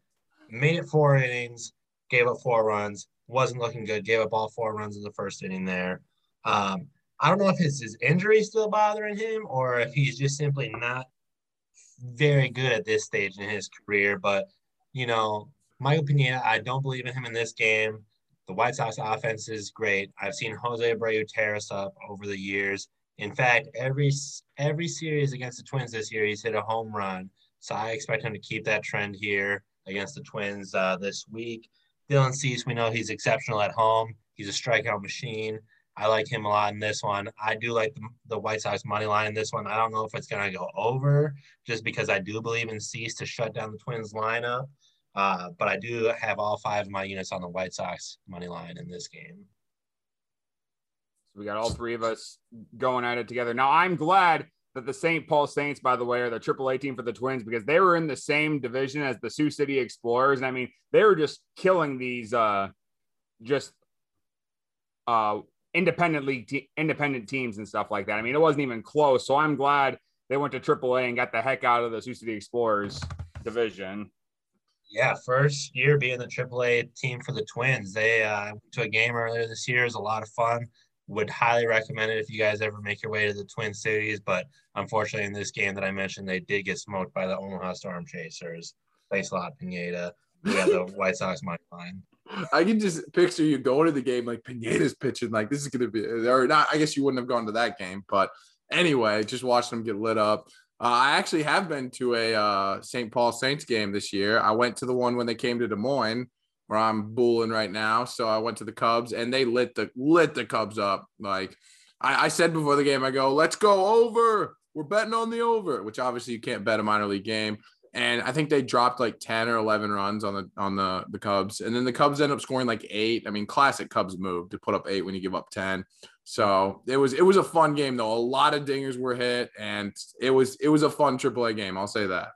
made it four innings, gave up four runs, wasn't looking good, gave up all four runs in the first inning there. Um, I don't know if his, his injury is still bothering him or if he's just simply not very good at this stage in his career. But, you know, Michael Pineda, I don't believe in him in this game. The White Sox offense is great. I've seen Jose Abreu tear us up over the years. In fact, every every series against the Twins this year, he's hit a home run. So I expect him to keep that trend here against the Twins uh, this week. Dylan Cease, we know he's exceptional at home. He's a strikeout machine. I like him a lot in this one. I do like the, the White Sox money line in this one. I don't know if it's going to go over just because I do believe in Cease to shut down the Twins lineup. Uh, but I do have all five of my units on the White Sox money line in this game. So we got all three of us going at it together. Now I'm glad that the St. Paul Saints, by the way, are the AAA team for the Twins because they were in the same division as the Sioux City Explorers. And I mean, they were just killing these uh just uh independent league te- independent teams and stuff like that. I mean, it wasn't even close. So I'm glad they went to AAA and got the heck out of the Sioux City Explorers division. Yeah, first year being the AAA team for the Twins. They uh, went to a game earlier this year. It was a lot of fun would highly recommend it if you guys ever make your way to the Twin Cities. But unfortunately, in this game that I mentioned, they did get smoked by the Omaha Storm Chasers. Thanks a lot, Pineda. We have the White Sox money line. I can just picture you going to the game like Pineda's pitching, like this is going to be, or not. I guess you wouldn't have gone to that game, but anyway, just watching them get lit up. Uh, I actually have been to a uh, St. Paul Saints game this year. I went to the one when they came to Des Moines where I'm bulling right now. So I went to the Cubs and they lit the lit the Cubs up. Like I, I, said before the game, I go, let's go over. We're betting on the over, which obviously you can't bet a minor league game. And I think they dropped like 10 or 11 runs on the on the the Cubs. And then the Cubs end up scoring like eight. I mean, classic Cubs move to put up eight when you give up 10. So it was it was a fun game though. A lot of dingers were hit, and it was it was a fun AAA game. I'll say that.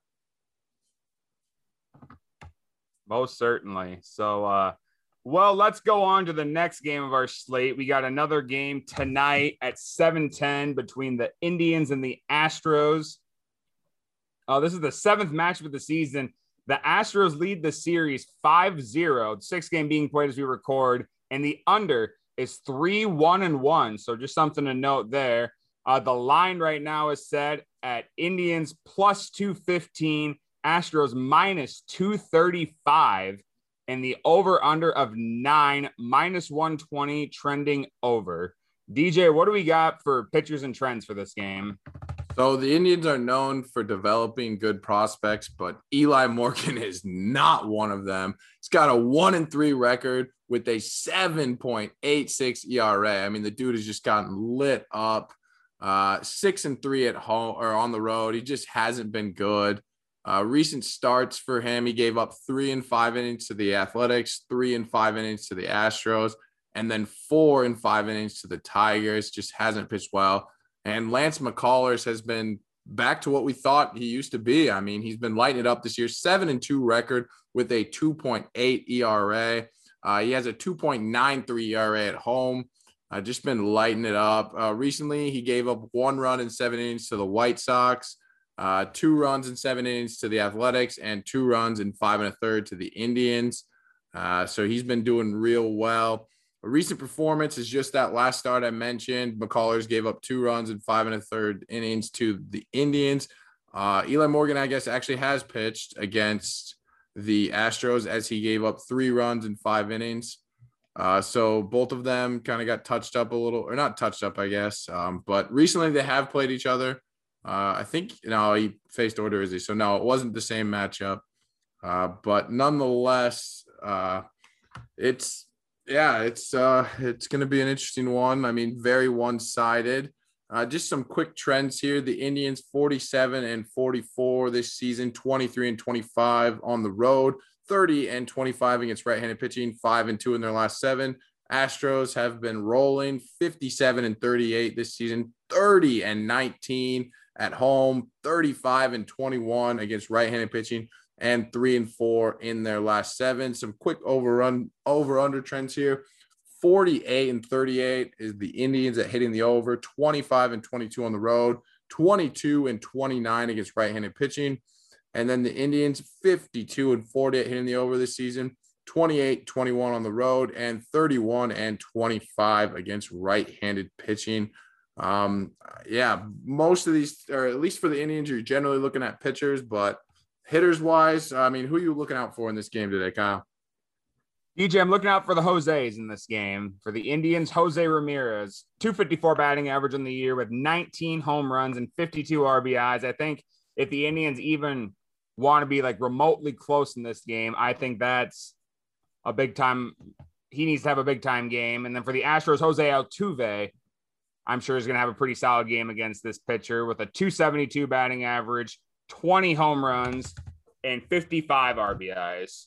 Most certainly. So, uh, well, let's go on to the next game of our slate. We got another game tonight at 7:10 between the Indians and the Astros. Uh, this is the seventh match of the season. The Astros lead the series 5-0, six game being played as we record, and the under is 3-1 and 1. So just something to note there. Uh, the line right now is set at Indians plus 215 Astros minus 235 and the over under of nine minus 120 trending over. DJ, what do we got for pitchers and trends for this game? So the Indians are known for developing good prospects, but Eli Morgan is not one of them. He's got a one and three record with a 7.86 ERA. I mean, the dude has just gotten lit up. Uh, six and three at home or on the road. He just hasn't been good. Uh, recent starts for him, he gave up three and five innings to the Athletics, three and five innings to the Astros, and then four and five innings to the Tigers. Just hasn't pitched well. And Lance McCullers has been back to what we thought he used to be. I mean, he's been lighting it up this year, seven and two record with a 2.8 ERA. Uh, he has a 2.93 ERA at home. Uh, just been lighting it up. Uh, recently, he gave up one run in seven innings to the White Sox uh, two runs in seven innings to the Athletics, and two runs in five and a third to the Indians. Uh, so he's been doing real well. A recent performance is just that last start I mentioned. McCullers gave up two runs in five and a third innings to the Indians. Uh, Eli Morgan, I guess, actually has pitched against the Astros as he gave up three runs in five innings. Uh, so both of them kind of got touched up a little, or not touched up, I guess. Um, but recently they have played each other. Uh, I think know he faced Order Odorizzi, so no, it wasn't the same matchup. Uh, but nonetheless, uh, it's yeah, it's uh, it's going to be an interesting one. I mean, very one-sided. Uh, just some quick trends here. The Indians 47 and 44 this season, 23 and 25 on the road, 30 and 25 against right-handed pitching, five and two in their last seven. Astros have been rolling 57 and 38 this season, 30 and 19 at home, 35 and 21 against right-handed pitching, and three and four in their last seven. Some quick overrun over under trends here. 48 and 38 is the Indians at hitting the over, 25 and 22 on the road, 22 and 29 against right-handed pitching. And then the Indians 52 and 48 hitting the over this season, 28 21 on the road, and 31 and 25 against right-handed pitching. Um, yeah, most of these, or at least for the Indians, you're generally looking at pitchers, but hitters wise, I mean, who are you looking out for in this game today, Kyle? DJ, I'm looking out for the Jose's in this game. For the Indians, Jose Ramirez, 254 batting average in the year with 19 home runs and 52 RBIs. I think if the Indians even want to be like remotely close in this game, I think that's a big time. He needs to have a big time game. And then for the Astros, Jose Altuve, I'm sure is going to have a pretty solid game against this pitcher with a 272 batting average, 20 home runs, and 55 RBIs.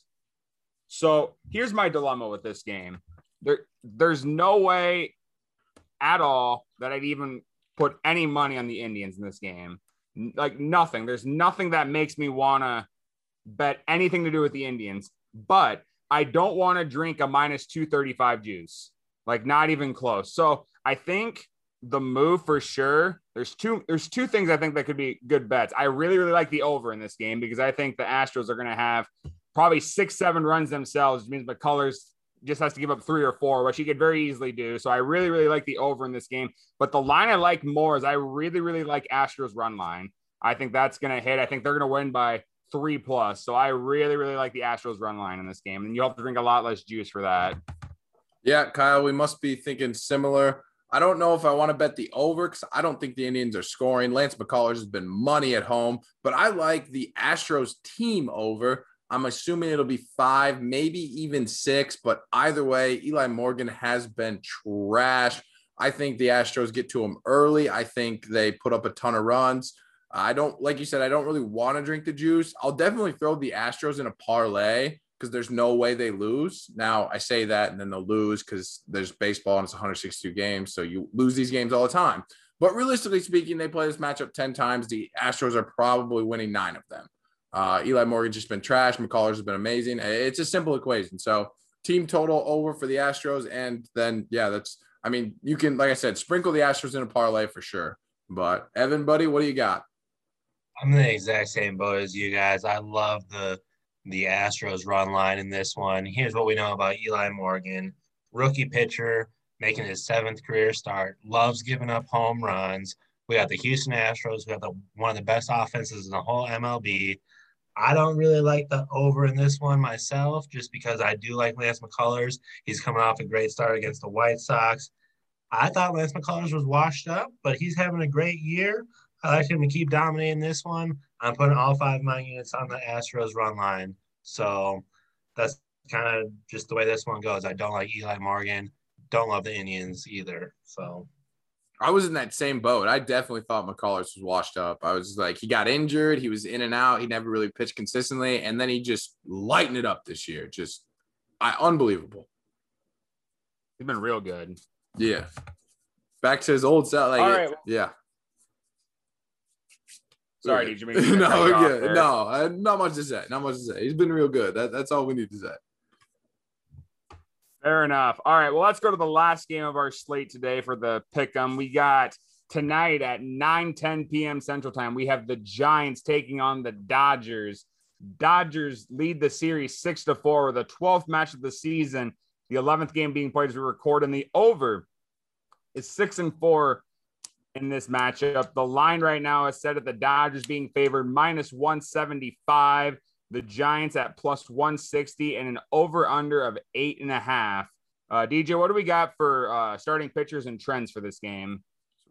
So here's my dilemma with this game. There, there's no way at all that I'd even put any money on the Indians in this game. Like nothing. There's nothing that makes me want to bet anything to do with the Indians. But I don't want to drink a minus 235 juice. Like not even close. So I think the move for sure. There's two there's two things I think that could be good bets. I really, really like the over in this game because I think the Astros are gonna have probably six, seven runs themselves, which means McCullers just has to give up three or four, which he could very easily do. So I really, really like the over in this game. But the line I like more is I really, really like Astros run line. I think that's going to hit. I think they're going to win by three plus. So I really, really like the Astros run line in this game. And you have to drink a lot less juice for that. Yeah, Kyle, we must be thinking similar. I don't know if I want to bet the over because I don't think the Indians are scoring. Lance McCullers has been money at home, but I like the Astros team over. I'm assuming it'll be five, maybe even six, but either way, Eli Morgan has been trash. I think the Astros get to him early. I think they put up a ton of runs. I don't, like you said, I don't really want to drink the juice. I'll definitely throw the Astros in a parlay because there's no way they lose. Now, I say that and then they'll lose because there's baseball and it's 162 games. So you lose these games all the time. But realistically speaking, they play this matchup 10 times. The Astros are probably winning nine of them. Uh, Eli Morgan's just been trash. McCullers has been amazing. It's a simple equation. So team total over for the Astros. And then, yeah, that's, I mean, you can, like I said, sprinkle the Astros in a parlay for sure. But Evan, buddy, what do you got? I'm the exact same boat as you guys. I love the the Astros run line in this one. Here's what we know about Eli Morgan, rookie pitcher, making his seventh career start, loves giving up home runs. We got the Houston Astros, who have the one of the best offenses in the whole MLB. I don't really like the over in this one myself, just because I do like Lance McCullers. He's coming off a great start against the White Sox. I thought Lance McCullers was washed up, but he's having a great year. I like him to keep dominating this one. I'm putting all five of my units on the Astros run line. So that's kind of just the way this one goes. I don't like Eli Morgan. Don't love the Indians either. So I was in that same boat. I definitely thought McCullers was washed up. I was like, he got injured. He was in and out. He never really pitched consistently. And then he just lightened it up this year. Just I, unbelievable. He's been real good. Yeah. Back to his old self. Like, All right. yeah. Sorry, did you no, cut you off good. there? No, not much to say. Not much to say. He's been real good. That, that's all we need to say. Fair enough. All right. Well, let's go to the last game of our slate today for the pick'em. We got tonight at 9 10 p.m. Central Time. We have the Giants taking on the Dodgers. Dodgers lead the series six to four with a 12th match of the season the 11th game being played as we record, and the over is six and four in this matchup. The line right now is set at the Dodgers being favored minus 175, the Giants at plus 160, and an over under of eight and a half. Uh, DJ, what do we got for uh, starting pitchers and trends for this game?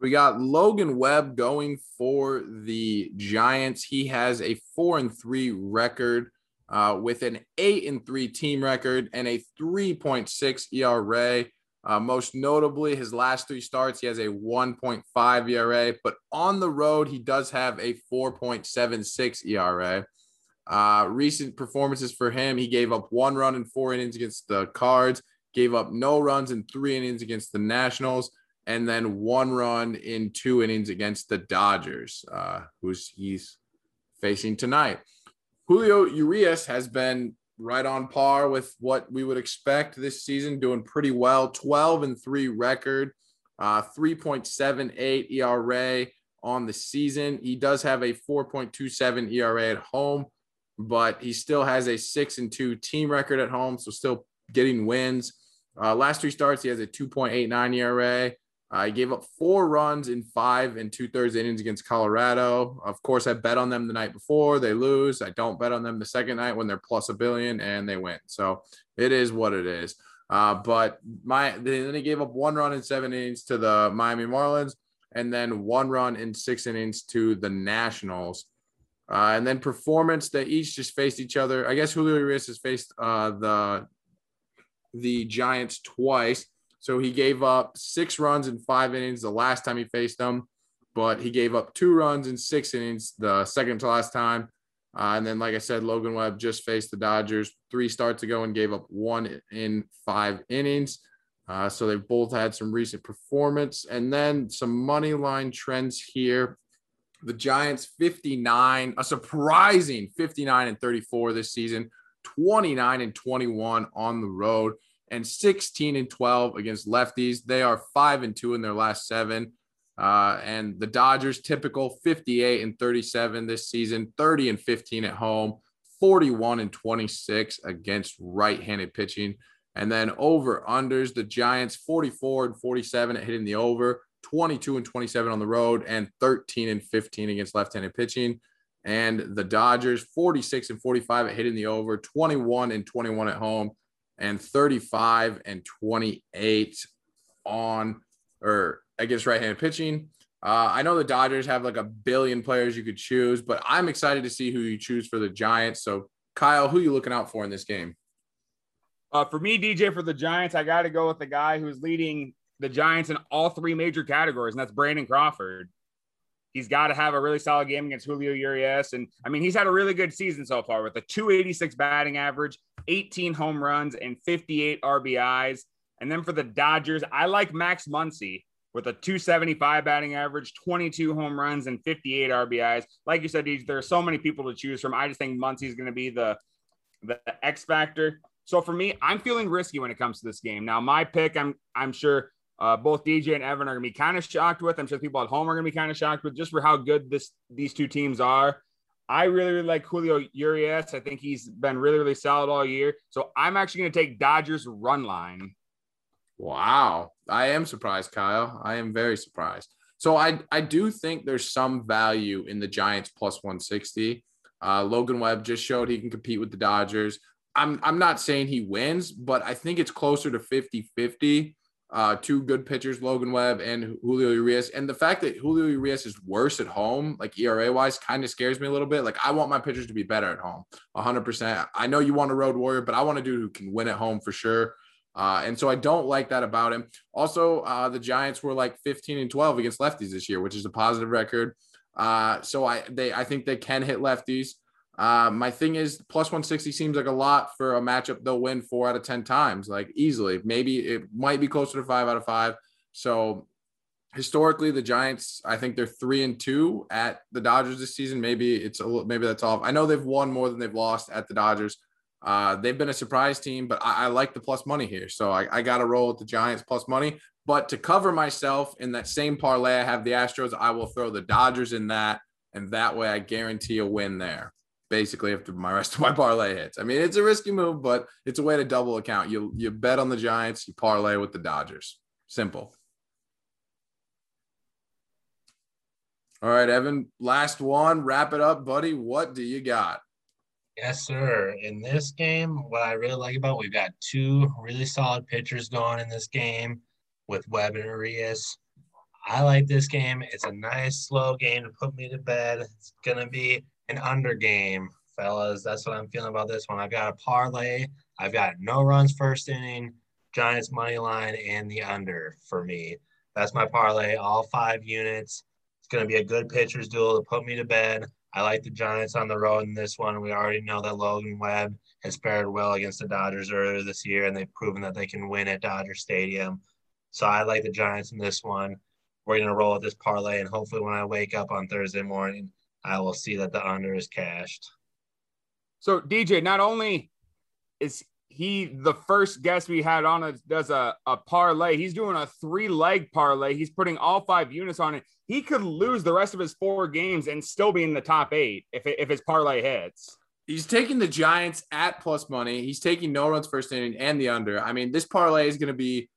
We got Logan Webb going for the Giants. He has a four and three record uh, with an eight and three team record and a 3.6 ERA. Uh, most notably, his last three starts, he has a 1.5 ERA, but on the road, he does have a 4.76 ERA. Uh, recent performances for him, he gave up one run in four innings against the Cards, gave up no runs in three innings against the Nationals, and then one run in two innings against the Dodgers, uh, who's he's facing tonight. Julio Urias has been right on par with what we would expect this season, doing pretty well. 12 and 3 record, uh, 3.78 ERA on the season. He does have a 4.27 ERA at home, but he still has a 6 and 2 team record at home, so still getting wins. Uh, last three starts, he has a 2.89 ERA. Uh, gave up four runs in five and two thirds innings against Colorado. Of course, I bet on them the night before. They lose. I don't bet on them the second night when they're plus a billion and they win. So it is what it is. Uh, but my then he gave up one run in seven innings to the Miami Marlins and then one run in six innings to the Nationals. Uh, and then performance, they each just faced each other. I guess Julio Urias has faced uh, the the Giants twice. So he gave up six runs in five innings the last time he faced them, but he gave up two runs in six innings the second to last time. Uh, and then, like I said, Logan Webb just faced the Dodgers three starts ago and gave up one in five innings. Uh, so they've both had some recent performance. And then some money line trends here. The Giants 59, a surprising 59 and 34 this season, 29 and 21 on the road and 16 and 12 against lefties. They are five and two in their last seven. Uh, and the Dodgers, typical 58 and 37 this season, 30 and 15 at home, 41 and 26 against right handed pitching. And then over unders, the Giants 44 and 47 at hitting the over, 22 and 27 on the road, and 13 and 15 against left handed pitching. And the Dodgers 46 and 45 at hitting the over, 21 and 21 at home, and 35 and 28 on or against right-handed pitching. Uh, I know the Dodgers have like a billion players you could choose, but I'm excited to see who you choose for the Giants. So, Kyle, who you looking out for in this game? Uh, for me, DJ, for the Giants, I got to go with the guy who's leading the Giants in all three major categories, and that's Brandon Crawford. He's got to have a really solid game against Julio Urias. And I mean, he's had a really good season so far with a 286 batting average, 18 home runs, and 58 RBIs. And then for the Dodgers, I like Max Muncy with a 275 batting average, 22 home runs, and 58 RBIs. Like you said, there are so many people to choose from. I just think Muncy is going to be the, the X factor. So for me, I'm feeling risky when it comes to this game. Now, my pick, I'm I'm sure uh, both DJ and Evan are going to be kind of shocked with. I'm sure people at home are going to be kind of shocked with just for how good this these two teams are. I really, really like Julio Urias. I think he's been really, really solid all year. So I'm actually going to take Dodgers run line. Wow. I am surprised, Kyle. I am very surprised. So I, I do think there's some value in the Giants plus 160. Uh, Logan Webb just showed he can compete with the Dodgers. I'm, I'm not saying he wins, but I think it's closer to 50 50 uh, two good pitchers, Logan Webb and Julio Urias. And the fact that Julio Urias is worse at home, like ERA wise, kind of scares me a little bit. Like I want my pitchers to be better at home, 100%. I know you want a road warrior, but I want a dude who can win at home for sure. Uh, and so I don't like that about him. Also, uh, the Giants were like 15 and 12 against lefties this year, which is a positive record. Uh, so I they I think they can hit lefties. Uh, my thing is plus 160 seems like a lot for a matchup they'll win four out of 10 times, like easily. Maybe it might be closer to five out of five. So historically, the Giants, I think they're three and two at the Dodgers this season. Maybe it's a little, maybe that's off. I know they've won more than they've lost at the Dodgers. Uh, they've been a surprise team, but I, I like the plus money here. So I, I got to roll with the Giants plus money. But to cover myself in that same parlay, I have the Astros. I will throw the Dodgers in that. And that way I guarantee a win there basically if my rest of my parlay hits. I mean, it's a risky move, but it's a way to double account. You you bet on the Giants, you parlay with the Dodgers. Simple. All right, Evan, last one. Wrap it up, buddy. What do you got? Yes, sir. In this game, what I really like about we've got two really solid pitchers going in this game with Webb and Urias. I like this game. It's a nice, slow game to put me to bed. It's gonna be an under game, fellas. That's what I'm feeling about this one. I've got a parlay. I've got no runs first inning, Giants money line, and the under for me. That's my parlay. All five units. It's gonna be a good pitchers duel to put me to bed. I like the Giants on the road in this one. We already know that Logan Webb has fared well against the Dodgers earlier this year, and they've proven that they can win at Dodger Stadium. So I like the Giants in this one. We're going to roll with this parlay, and hopefully, when I wake up on Thursday morning, I will see that the under is cashed. So DJ, not only is he the first guest we had on a, does a, a parlay, he's doing a three leg parlay. He's putting all five units on it. He could lose the rest of his four games and still be in the top eight if, if his parlay hits. He's taking the Giants at plus money. He's taking no runs first inning and the under. I mean, this parlay is going to be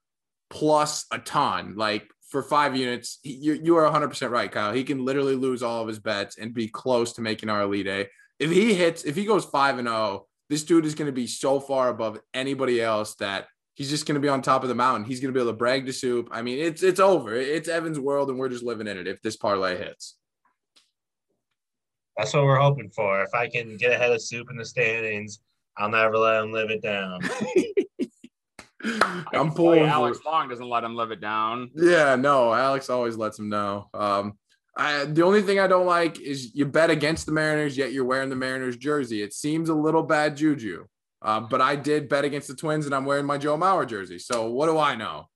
plus a ton. Like for five units, you, you are 100% right, Kyle. He can literally lose all of his bets and be close to making our elite A. If he hits, if he goes 5 and 0, this dude is going to be so far above anybody else that he's just going to be on top of the mountain. He's going to be able to brag to soup. I mean, it's it's over. It's Evan's world, and we're just living in it. If this parlay hits, that's what we're hoping for. If I can get ahead of soup in the standings, I'll never let him live it down. I'm pulling. Alex Long doesn't let him live it down. Yeah, no, Alex always lets him know. Um, I, the only thing I don't like is you bet against the Mariners, yet you're wearing the Mariners jersey. It seems a little bad juju. Uh, but I did bet against the Twins, and I'm wearing my Joe Mauer jersey. So what do I know?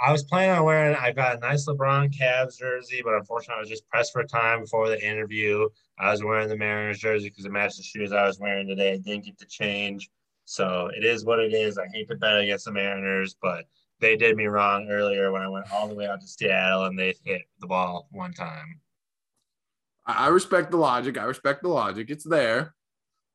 I was planning on wearing. I got a nice LeBron Cavs jersey, but unfortunately, I was just pressed for time before the interview. I was wearing the Mariners jersey because it matched the shoes I was wearing today. I didn't get to change. So it is what it is. I hate to bet against the Mariners, but they did me wrong earlier when I went all the way out to Seattle and they hit the ball one time. I respect the logic. I respect the logic. It's there.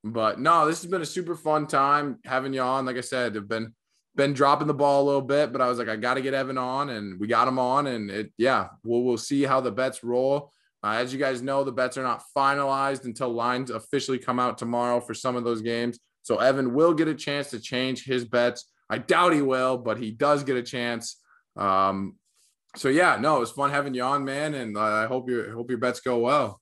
But no, this has been a super fun time having you on. Like I said, I've been been dropping the ball a little bit, but I was like, I got to get Evan on, and we got him on, and it, yeah, we'll we'll see how the bets roll. Uh, as you guys know, the bets are not finalized until lines officially come out tomorrow for some of those games. So Evan will get a chance to change his bets. I doubt he will, but he does get a chance. Um, so yeah, no, it was fun having you on, man, and I hope your hope your bets go well.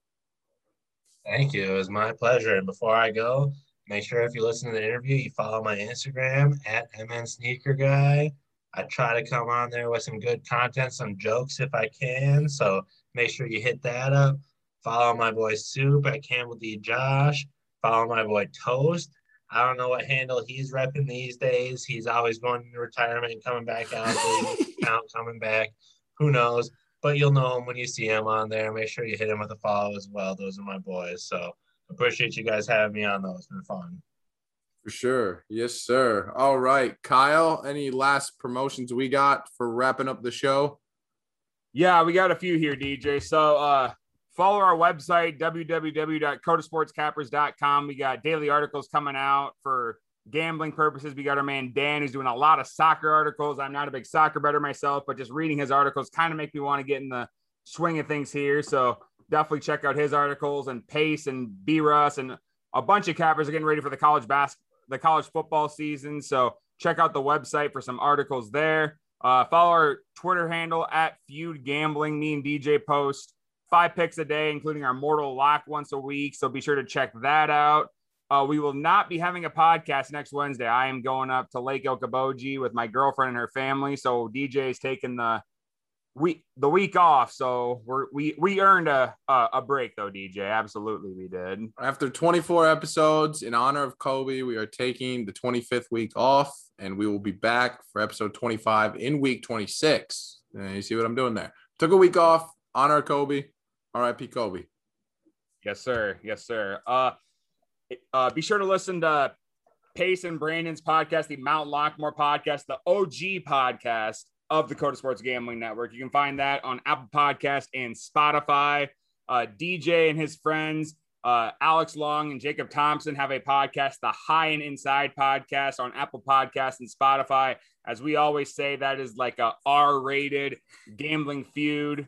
Thank you. It was my pleasure. And before I go, make sure if you listen to the interview, you follow my Instagram at MN Sneaker Guy. I try to come on there with some good content, some jokes if I can. So make sure you hit that up. Follow my boy Soup at Campbell D. Josh. Follow my boy Toast I don't know what handle he's repping these days. He's always going into retirement and coming back out, out coming back. Who knows? But you'll know him when you see him on there. Make sure you hit him with a follow as well. Those are my boys. So appreciate you guys having me on. Those. It's been fun. For sure. Yes, sir. All right. Kyle, any last promotions we got for wrapping up the show? Yeah, we got a few here, DJ. So uh Follow our website, www.codasportscappers.com. We got daily articles coming out for gambling purposes. We got our man Dan who's doing a lot of soccer articles. I'm not a big soccer better myself, but just reading his articles kind of make me want to get in the swing of things here. So definitely check out his articles and Pace and B Russ and a bunch of cappers are getting ready for the college basketball, the college football season. So check out the website for some articles there. Uh, follow our Twitter handle at Feud Gambling. Me and DJ post five picks a day, including our mortal lock once a week. So be sure to check that out. Uh, we will not be having a podcast next Wednesday. I am going up to Lake Okoboji with my girlfriend and her family. So DJ is taking the week the week off. So we're we we earned a, a a break though, DJ. Absolutely, we did. After 24 episodes in honor of Kobe, we are taking the 25th week off, and we will be back for episode 25 in week 26. And you see what I'm doing there? Took a week off, honor Kobe. R.I.P. Kobe. Yes, sir. Yes, sir. Uh, uh, be sure to listen to Pace and Brandon's podcast, the Mount Lockmore podcast, the OG podcast of the Coda Sports Gambling Network. You can find that on Apple Podcast and Spotify. Uh, DJ and his friends Uh, Alex Long and Jacob Thompson have a podcast, the High and Inside podcast on Apple Podcasts and Spotify. As we always say, that is like a R-rated gambling feud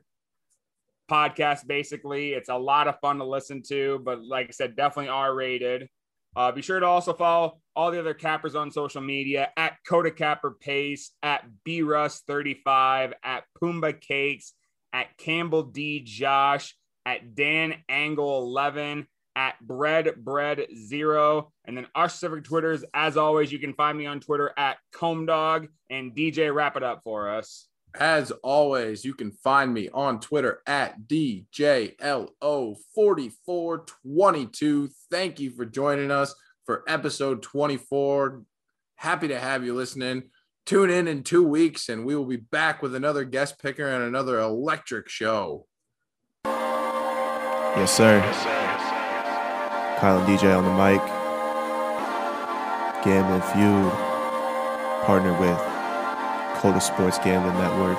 podcast. Basically, it's a lot of fun to listen to, but like I said, definitely R-rated. Uh, be sure to also follow all the other cappers on social media at Coda Capper Pace, at BRuss35, at Pumbaa Cakes, at Campbell D Josh, at Dan Angle 11, at Bread Bread Zero, and then our specific Twitters. As always, you can find me on Twitter at Comedog and DJ. Wrap it up for us. As always, you can find me on Twitter at DJLO4422. Thank you for joining us for episode 24. Happy to have you listening. Tune in in two weeks, and we will be back with another guest picker and another electric show. Yes, sir. Kyle and DJ on the mic. Gambling Feud. Partnered with Coda Sports Gambling Network.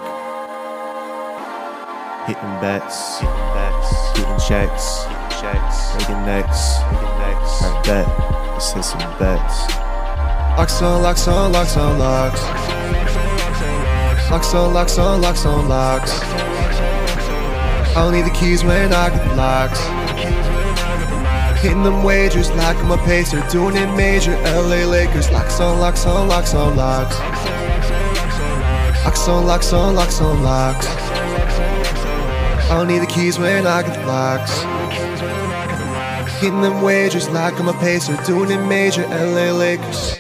Hitting bets. Hitting bets. Getting checks. Getting checks. Making necks. Making necks. Alright, bet. Let's hit some bets. Locks on, locks on, locks on, locks. Locks on, locks on, locks on, locks. I don't need the keys when I get the locks. Hitting them wagers I'm a pacer, doing it major. LA Lakers, locks on, locks on, locks on, locks. Locks on, locks on, locks on, locks. I don't need the keys when I get the locks. Hitting them wagers like I'm a pacer, doing it major. LA Lakers.